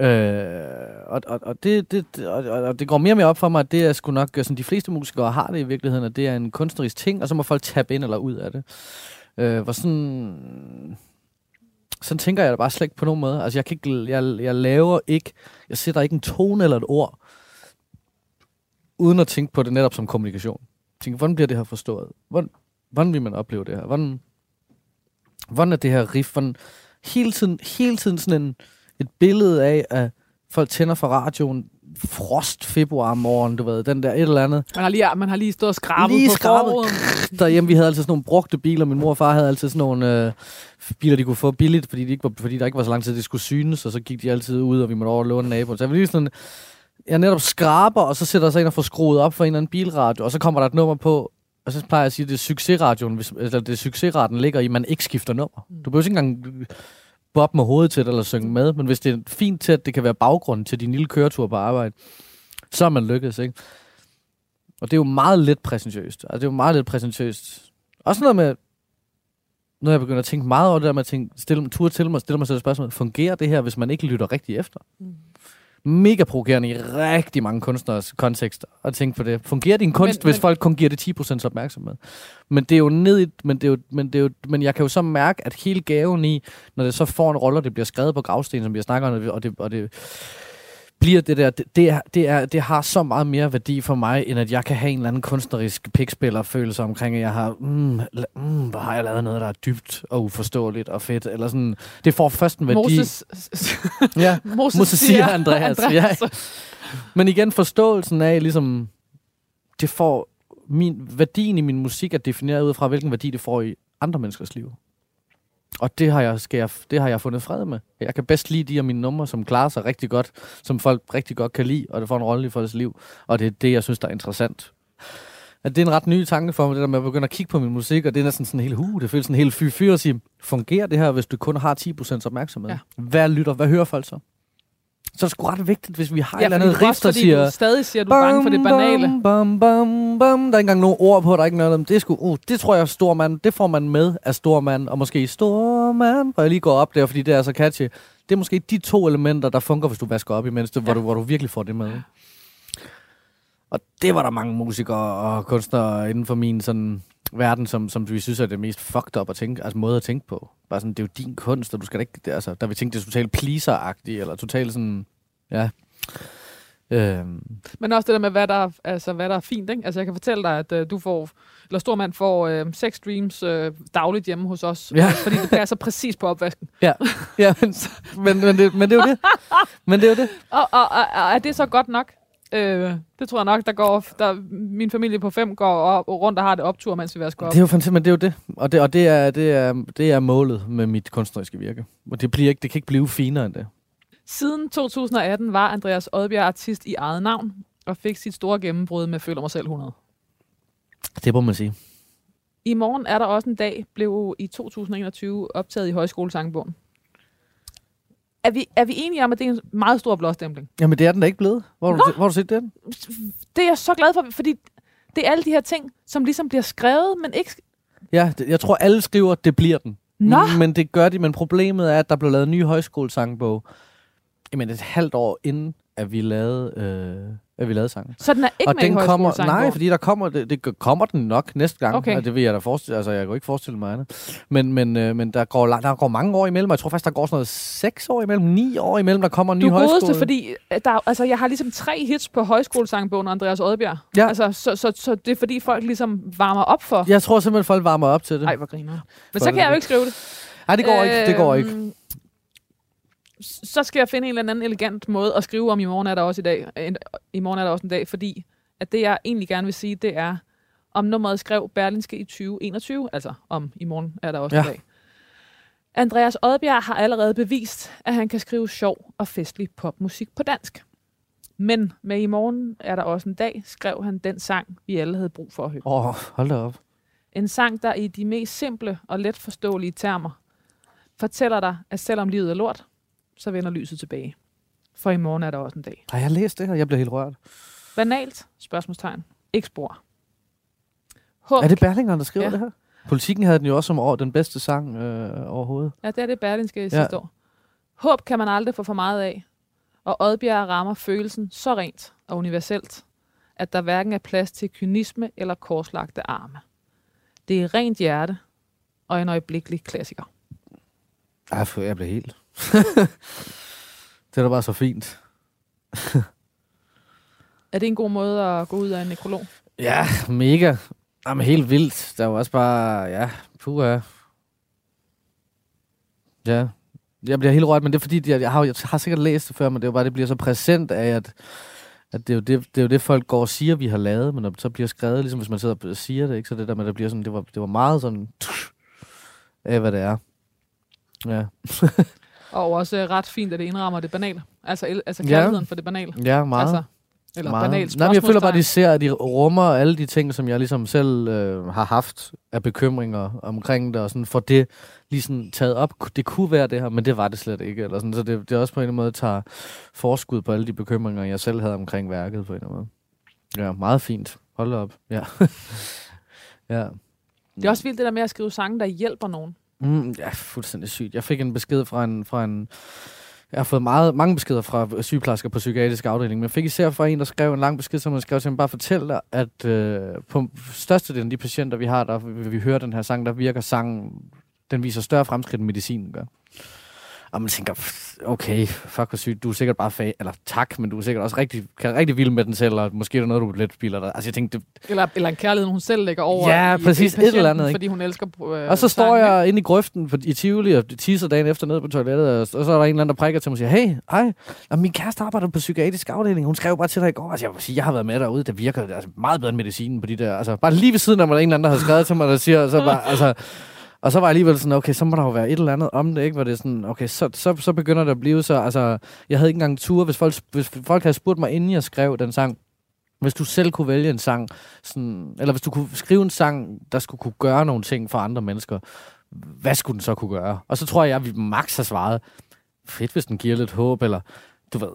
B: Øh, og, og, og, det, det, det- og, og det går mere og mere op for mig, at det er sgu nok, øh, sådan de fleste musikere har det i virkeligheden, at det er en kunstnerisk ting, og så må folk tabe ind eller ud af det. Øh, hvor sådan... Sådan tænker jeg da bare slet ikke på nogen måde. Altså, jeg, kan ikke, jeg, jeg laver ikke... Jeg sætter ikke en tone eller et ord, uden at tænke på det netop som kommunikation. Jeg tænker, hvordan bliver det her forstået? Hvordan, hvordan vil man opleve det her? Hvordan, hvordan er det her riff? Hvordan, hele tiden, hele tiden sådan en, et billede af, at folk tænder for radioen, frost februar morgen, du ved, den der et eller andet.
A: Man har lige, man har lige stået og skrabet
B: Lige
A: på
B: skrabet. Derhjemme, vi havde altid sådan nogle brugte biler. Min mor og far havde altid sådan nogle øh, biler, de kunne få billigt, fordi, de ikke var, fordi der ikke var så lang tid, det skulle synes, og så gik de altid ud, og vi måtte over og låne naboen. Så jeg var lige sådan, jeg netop skraber, og så sætter jeg sig ind og får skruet op for en eller anden bilradio, og så kommer der et nummer på, og så plejer jeg at sige, at det er succesradioen, hvis, eller det er succesraten ligger i, at man ikke skifter nummer. Du behøver ikke engang bob med hovedet til det, eller synge med, men hvis det er fint til, at det kan være baggrunden til din lille køretur på arbejde, så er man lykkedes, ikke? Og det er jo meget lidt præsentøst. Altså, det er jo meget lidt præsentøst. Også noget med, når jeg begynder at tænke meget over det der med at tænke, stille, tur til mig, stille mig selv et spørgsmål, fungerer det her, hvis man ikke lytter rigtig efter?
A: Mm.
B: Mega provokerende i rigtig mange kunstners kontekster at tænke på det. Fungerer din kunst,
A: Men-
B: hvis
A: men-
B: folk kun giver det 10% opmærksomhed? Men det er jo ned i, men, det er jo, men, det er jo, men jeg kan jo så mærke, at hele gaven i, når det så får en rolle, og det bliver skrevet på gravsten, som vi har snakket om, og det, og det bliver det der, det, det, er, det, er, det har så meget mere værdi for mig, end at jeg kan have en eller anden kunstnerisk pikspiller følelse omkring, at jeg har, mm, mm, hvor har jeg lavet noget, der er dybt og uforståeligt og fedt, eller sådan, det får først en værdi.
A: Moses,
B: Ja,
A: Moses,
B: Moses siger Andreas. Ja. men igen, forståelsen af, ligesom, det får min, værdien i min musik er defineret ud fra, hvilken værdi det får i andre menneskers liv. Og det har, jeg, skal jeg, det har jeg fundet fred med. Jeg kan bedst lide de af mine numre, som klarer sig rigtig godt, som folk rigtig godt kan lide, og det får en rolle i folks liv. Og det er det, jeg synes, der er interessant. At det er en ret ny tanke for mig, det der med at begynde at kigge på min musik, og det er næsten sådan helt, uh, det føles sådan helt fy-fyr at sige, fungerer det her, hvis du kun har 10% opmærksomhed?
A: Ja.
B: Hvad lytter, hvad hører folk så? Så er det sgu ret vigtigt, hvis vi har
A: Ja,
B: et eller andet riff, der siger...
A: du stadig siger, at du er bange for det banale.
B: Bum, bum, bum. Der er ikke engang nogen ord på, der er ikke noget om det. Er sgu, uh, det tror jeg er stor mand. Det får man med af stor mand, og måske stor mand, hvor jeg lige går op der, fordi det er så catchy. Det er måske de to elementer, der fungerer, hvis du vasker op imens, det, hvor,
A: Ja.
B: du, hvor du virkelig får det med. Og det var der mange musikere og kunstnere inden for min sådan, verden, som, som vi synes er det mest fucked up at tænke, altså måde at tænke på. Bare sådan, det er jo din kunst, og du skal ikke, det, altså, der vi tænke, det er totalt pleaser-agtigt, eller totalt sådan, ja. Øhm,
A: Men også det der med, hvad der, er- altså, hvad der er fint. Ikke? Altså, jeg kan fortælle dig, at øh, du får, eller Stormand får øh, seks streams øh, dagligt hjemme hos os,
B: Ja.
A: fordi det passer præcis på opvasken.
B: Ja, men, men, men, det, men det er jo det. Men det er jo det.
A: Og, og, og, og er det så godt nok? Øh, det tror jeg nok, der går, der, min familie på fem går op, rundt og har det optur, mens vi vasker op.
B: Det er jo fantastisk, men det er jo det. Og det, og det, er, det, er, det er målet med mit kunstneriske virke. Og det, bliver ikke, det kan ikke blive finere end det.
A: Siden 2018 var Andreas Odbjerg artist i eget navn, og fik sit store gennembrud med Føler mig selv 100.
B: Det må man sige.
A: I morgen er der også en dag, blev i 2021 optaget i Højskolesangbogen. Er vi, er vi enige om, at det er en meget stor blåstempling?
B: Jamen, det er den da ikke blevet. Hvor har du, hvor har du set den?
A: Det er jeg så glad for, fordi det er alle de her ting, som ligesom bliver skrevet, men ikke...
B: Ja, det, jeg tror, alle skriver, at det bliver den.
A: Nå!
B: Men det gør de, men problemet er, at der blev lavet en ny højskolesangbog. Jamen, et halvt år inden, at vi lavede, øh, at vi lavede sangen.
A: Så den er ikke
B: og
A: med i
B: den kommer,
A: Højskolesangbogen?
B: nej, fordi der kommer, det, det kommer den nok næste gang.
A: Okay.
B: Og det vil jeg da forestille, altså jeg kan ikke forestille mig andet. Men, men, øh, men der, går, der går mange år imellem, og jeg tror faktisk, der går sådan noget seks år imellem, ni år imellem, der kommer en ny
A: Du er
B: højskole.
A: godeste, fordi øh, der, er- altså, jeg har ligesom tre hits på højskolesangbogen og Andreas Odbjerg.
B: Ja.
A: Altså, så, så, så det er fordi, folk ligesom varmer op for...
B: Jeg tror simpelthen, folk varmer op til det.
A: Ej, hvor griner. Men
B: For
A: så kan
B: det-
A: jeg jo ikke skrive det.
B: Nej, det går ikke. Det går ikke.
A: Så skal jeg finde en eller anden elegant måde at skrive om i morgen er der også i dag. En, I morgen er der også en dag, fordi at det jeg egentlig gerne vil sige, det er, om nummeret skrev Berlinske i 2021, altså om i morgen er der også
B: Ja.
A: i dag. Andreas Odbjerg har allerede bevist, at han kan skrive sjov og festlig popmusik på dansk. Men med i morgen er der også en dag, skrev han den sang, vi alle havde brug for at høre.
B: Åh, oh, hold da op.
A: En sang, der i de mest simple og let forståelige termer fortæller dig, at selvom livet er lort, så vender lyset tilbage. For i morgen er der også en dag.
B: Har jeg læst det her? Jeg bliver helt rørt.
A: Banalt? Spørgsmålstegn. Ikke spor. Håb.
B: Er det Berlinger, der skriver
A: Ja.
B: det her? Politikken havde den jo også som år, den bedste sang øh, overhovedet.
A: Ja, det er det Berlinske i
B: Ja.
A: sidste år. Håb kan man aldrig få for meget af. Og Oddbjerg rammer følelsen så rent og universelt, at der hverken er plads til kynisme eller korslagte arme. Det er rent hjerte og en øjeblikkelig klassiker.
B: Ej, for jeg bliver helt... det er da bare så fint.
A: Er det en god måde at gå ud af en nekrolog?
B: Ja, mega. Jamen, helt vildt. Der er jo også bare... Ja, puha. Ja. Jeg bliver helt rørt, men det er fordi, jeg, jeg, har, jeg har sikkert læst det før, men det er jo bare, det bliver så præsent af, at, at det, er jo det, det er jo det, folk går og siger, vi har lavet, men når det så bliver skrevet, ligesom hvis man sidder og siger det, ikke? så det der med, det bliver sådan, det var, det var meget sådan, af hvad det er. Ja.
A: Og også øh, ret fint, at det indrammer det banale. Altså, altså
B: Ja.
A: kærligheden for det banale.
B: Ja, meget.
A: Altså, Eller
B: Meget.
A: banalt
B: Nej, men jeg føler bare, at de ser, at de rummer alle de ting, som jeg ligesom selv øh, har haft af bekymringer omkring det, og sådan får det lige sådan taget op. Det kunne være det her, men det var det slet ikke. Eller sådan. Så det, det er også på en eller anden måde tager forskud på alle de bekymringer, jeg selv havde omkring værket på en eller anden måde. Ja, meget fint. Hold op. Ja. ja.
A: Det er også vildt det der med at skrive sange, der hjælper nogen.
B: Mm, ja, fuldstændig sygt. Jeg fik en besked fra en... Fra en jeg har fået meget, mange beskeder fra sygeplejersker på psykiatrisk afdeling, men jeg fik især fra en, der skrev en lang besked, som han skrev til mig, bare fortæl dig, at øh, på størstedelen af de patienter, vi har, der vi, vi hører den her sang, der virker sangen, den viser større fremskridt, end medicinen gør. Og man tænker, okay, fuck hvor sygt, du er sikkert bare fag, eller tak, men du er sikkert også rigtig, kan rigtig vild med den selv, og måske er der noget, du let spiller dig. Altså jeg tænkte, det,
A: Eller, eller en kærlighed, hun selv lægger over
B: Ja,
A: i,
B: præcis.
A: i
B: Et eller andet, ikke?
A: Fordi hun elsker øh,
B: Og så står
A: sangen,
B: jeg inde i grøften på, i Tivoli og tisser dagen efter nede på toilettet, og, og så er der en eller anden, der prikker til mig og siger, hey, hej, og min kæreste arbejder på psykiatrisk afdeling. Hun skrev bare til dig i går. Altså, jeg, vil sige, jeg har været med derude, det virker altså, meget bedre end medicinen på de der. Altså, bare lige ved siden af mig, der er en eller anden, der har skrevet til mig, der siger, så bare, altså, og så var jeg alligevel sådan, okay, så må der jo være et eller andet om det, ikke? Hvor det er sådan, okay, så, så, så begynder det at blive så, altså, jeg havde ikke engang tur, hvis folk, hvis folk havde spurgt mig, inden jeg skrev den sang, hvis du selv kunne vælge en sang, sådan, eller hvis du kunne skrive en sang, der skulle kunne gøre nogle ting for andre mennesker, hvad skulle den så kunne gøre? Og så tror jeg, at vi max har svaret, fedt, hvis den giver lidt håb, eller du ved,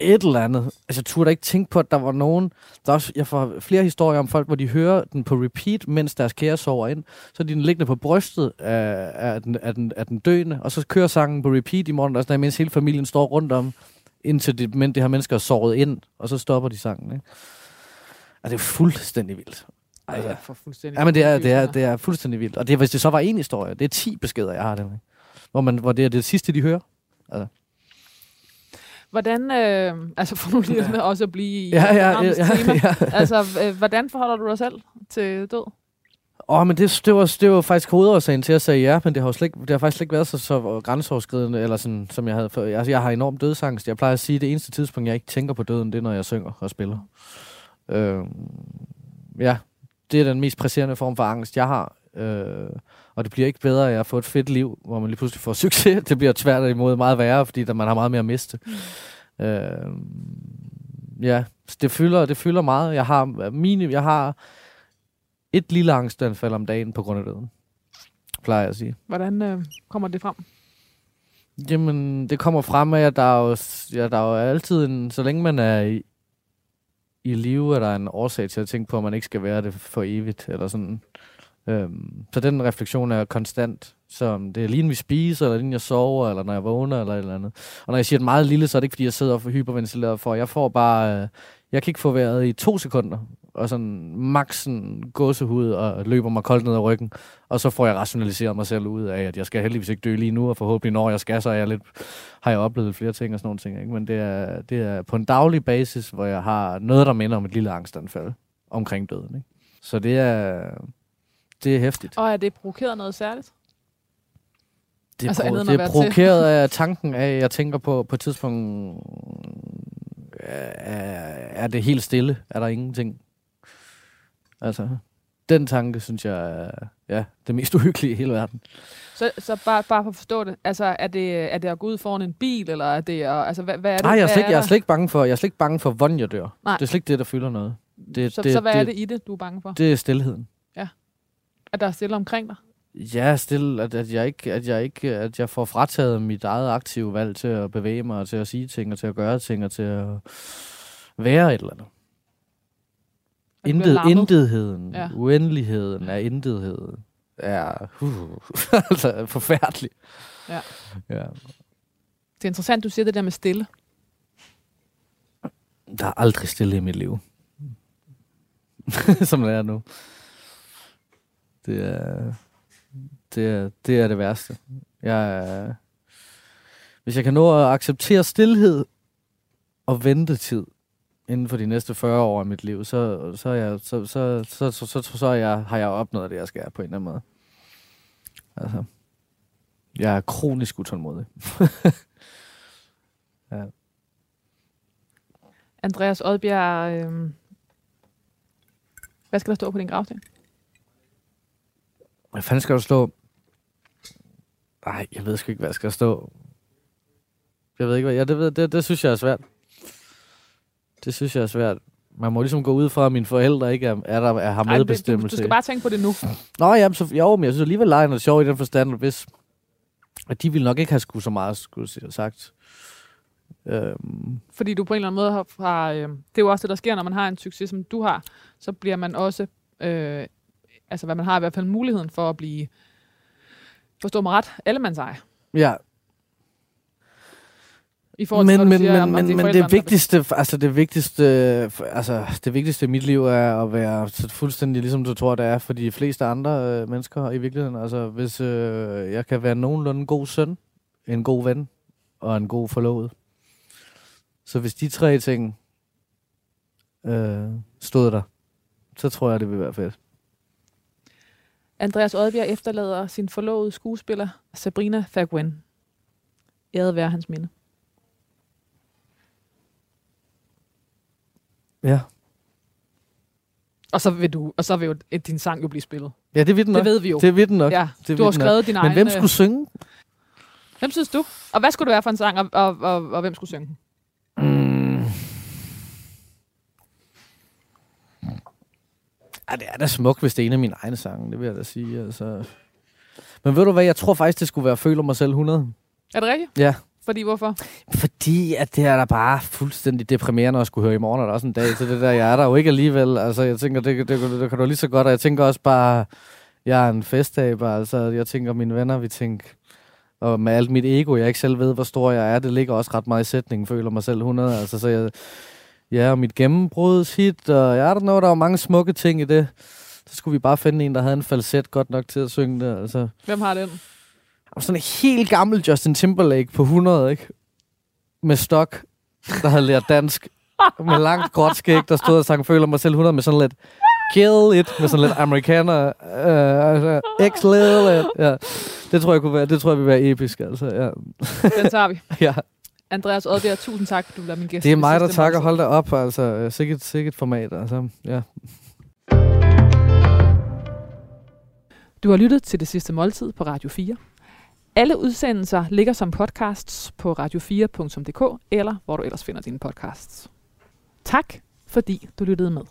B: et eller andet. Altså, jeg turde ikke tænke på, at der var nogen... Der er også, jeg får flere historier om folk, hvor de hører den på repeat, mens deres kære sover ind. Så er de den liggende på brystet af, af, den, af, den, af den døende, og så kører sangen på repeat i morgen, og sådan, mens hele familien står rundt om, indtil det, men det her mennesker er såret ind, og så stopper de sangen. Ikke? Og det er fuldstændig vildt. Altså,
A: jeg får fuldstændig
B: Ja, men det er, det, er, det er fuldstændig vildt. Og det, hvis det så var en historie, det er 10 beskeder, jeg har det med. Hvor, man, hvor det er det sidste, de hører.
A: Hvordan, øh, altså for nu lige ja. også at blive i
B: Ja, ja,
A: rammens
B: ja,
A: tema.
B: ja.
A: Altså, øh, hvordan forholder du dig selv til død?
B: Åh, oh, men det, det, var, det var faktisk hovedårsagen til at sige ja, men det har, jo slet, det har faktisk slet ikke været så, så grænseoverskridende, eller sådan, som jeg havde før. Altså, jeg har enormt dødsangst. Jeg plejer at sige, at det eneste tidspunkt, jeg ikke tænker på døden, det er, når jeg synger og spiller. Øh, ja, det er den mest presserende form for angst, jeg har. Øh, og det bliver ikke bedre af at få et fedt liv, hvor man lige pludselig får succes. Det bliver tvært imod meget værre, fordi der, man har meget mere at miste. Mm. Øh, ja, det fylder, det fylder meget. Jeg har, mine, jeg har et lille angstanfald om dagen på grund af døden. Plejer jeg at sige.
A: Hvordan øh, kommer det frem?
B: Jamen, det kommer frem af, at der er jo, ja, der er jo altid en, så længe man er i, i live, er der en årsag til at tænke på, at man ikke skal være det for evigt, eller sådan. Øhm, så den refleksion er konstant. Så det er lige inden vi spiser, eller inden jeg sover, eller når jeg vågner, eller et eller andet. Og når jeg siger det meget lille, så er det ikke, fordi jeg sidder og får hyperventileret for. Jeg får bare, øh, jeg kan ikke få vejret i to sekunder, og sådan maksen gåsehud, og løber mig koldt ned ad ryggen. Og så får jeg rationaliseret mig selv ud af, at jeg skal heldigvis ikke dø lige nu, og forhåbentlig når jeg skal, så er jeg lidt, har jeg oplevet flere ting og sådan nogle ting. Ikke? Men det er, det er på en daglig basis, hvor jeg har noget, der minder om et lille angstanfald omkring døden. Ikke? Så det er, det er hæftigt.
A: Og er det provokeret noget særligt?
B: Det er,
A: Altså end
B: det er provokeret af tanken af, at jeg tænker på, på et tidspunkt, er, er det helt stille? Er der ingenting? Altså, den tanke, synes jeg, er ja, det mest uhyggelige i hele verden.
A: Så, så bare, bare for at forstå det, altså er det, er det at gå ud foran en bil, eller er det, at, altså hvad, hvad er det?
B: Nej, jeg er, slet, ikke- jeg er slet ikke bange for, jeg er slet ikke bange for, hvordan jeg dør.
A: Nej.
B: Det er slet ikke det, der fylder noget. Det,
A: så,
B: det,
A: så hvad
B: det,
A: er det i det, du er bange for?
B: Det er stillheden.
A: At der er stille omkring dig?
B: Ja, stille, at, at, jeg ikke, at, jeg ikke, at jeg får frataget mit eget aktive valg til at bevæge mig, og til at sige ting, og til at gøre ting, og til at være et eller andet. Intet, intetheden,
A: Ja.
B: uendeligheden af intethed er uh, altså forfærdelig.
A: Ja.
B: ja.
A: Det er interessant, du siger det der med stille.
B: Der er aldrig stille i mit liv. Som det er nu. Det er, det er, det er det værste. Jeg, er- hvis jeg kan nå at acceptere stillhed og ventetid inden for de næste 40 år af mit liv, så, så, er jeg, så, så, så, så, så, så, så er jeg, har jeg opnået det, jeg skal på en eller anden måde. Altså, jeg er kronisk utålmodig. ja.
A: Andreas Odbjerg, øh, hvad skal der stå på din gravsten?
B: Hvad fanden skal der stå? Nej, jeg ved sgu ikke, hvad der skal stå. Jeg ved ikke, hvad... Ja, det, ved, det, det synes jeg er svært. Det synes jeg er svært. Man må ligesom gå ud fra, at mine forældre ikke er, er der, er, har
A: Ej, du,
B: medbestemmelse.
A: du skal bare tænke på det nu.
B: Nå, jamen, så, jo, men jeg synes alligevel, lejen er sjov i den forstand, hvis at de ville nok ikke have skulle så meget skulle sige, sagt. Øhm,
A: Fordi du på en eller anden måde har, har øh, det er jo også det, der sker, når man har en succes, som du har, så bliver man også, øh, altså hvad man har i hvert fald muligheden for at blive, forstå mig ret, allemands eje.
B: ja,
A: I forhold til,
B: men,
A: du
B: men,
A: siger,
B: men, men,
A: er
B: men det vigtigste, altså det vigtigste, altså det vigtigste i mit liv er at være så fuldstændig ligesom du tror, det er for de fleste andre øh, mennesker i virkeligheden. Altså hvis øh, jeg kan være nogenlunde god søn, en god ven og en god forlovet. Så hvis de tre ting øh, stod der, så tror jeg, det vil være fedt.
A: Andreas Odbjerg efterlader sin forlovede skuespiller Sabrina Fagwen. Æret være hans minde.
B: Ja.
A: Og så vil, du, og så vil jo et- din sang jo blive spillet.
B: Ja, det vil den
A: Det
B: nok.
A: ved vi jo.
B: Det vil den nok.
A: Ja,
B: det
A: du har
B: den nok.
A: skrevet din
B: Men
A: egen...
B: hvem
A: øh,
B: skulle synge?
A: Hvem synes du? Og hvad skulle det være for en sang, og, og, og, og hvem skulle synge den?
B: Ja, det er da smukt, hvis det er en af mine egne sange, det vil jeg da sige. Altså. Men ved du hvad, jeg tror faktisk, det skulle være Føler mig selv 100.
A: Er det rigtigt?
B: Ja.
A: Fordi hvorfor?
B: Fordi at det er da bare fuldstændig deprimerende at skulle høre i morgen, er der også en dag til det der. Jeg er der jo ikke alligevel. Altså, jeg tænker, det, det, det, det kan du lige så godt. Og jeg tænker også bare, jeg er en festaber. Altså, jeg tænker, mine venner, vi tænker, og med alt mit ego, jeg ikke selv ved, hvor stor jeg er, det ligger også ret meget i sætningen, føler mig selv 100. Altså, så jeg, ja, og mit gennembrudshit, og jeg er der noget, der var mange smukke ting i det. Så skulle vi bare finde en, der havde en falset godt nok til at synge det. Altså,
A: Hvem har den?
B: sådan en helt gammel Justin Timberlake på 100, ikke? Med stok, der havde lært dansk. med langt gråt skæg, der stod og sang Føler mig selv 100 med sådan lidt Kill it, med sådan lidt amerikaner. Uh, altså, x little Ja. Det tror jeg kunne være, det tror jeg vil være episk, altså. Ja.
A: Den tager vi.
B: ja.
A: Andreas Odbjerg, tusind tak, fordi du er min gæst.
B: Det er mig, der takker. Hold da op, altså. Sikkert, sikkert format, altså. Ja.
A: Du har lyttet til det sidste måltid på Radio 4. Alle udsendelser ligger som podcasts på radio4.dk, eller hvor du ellers finder dine podcasts. Tak, fordi du lyttede med.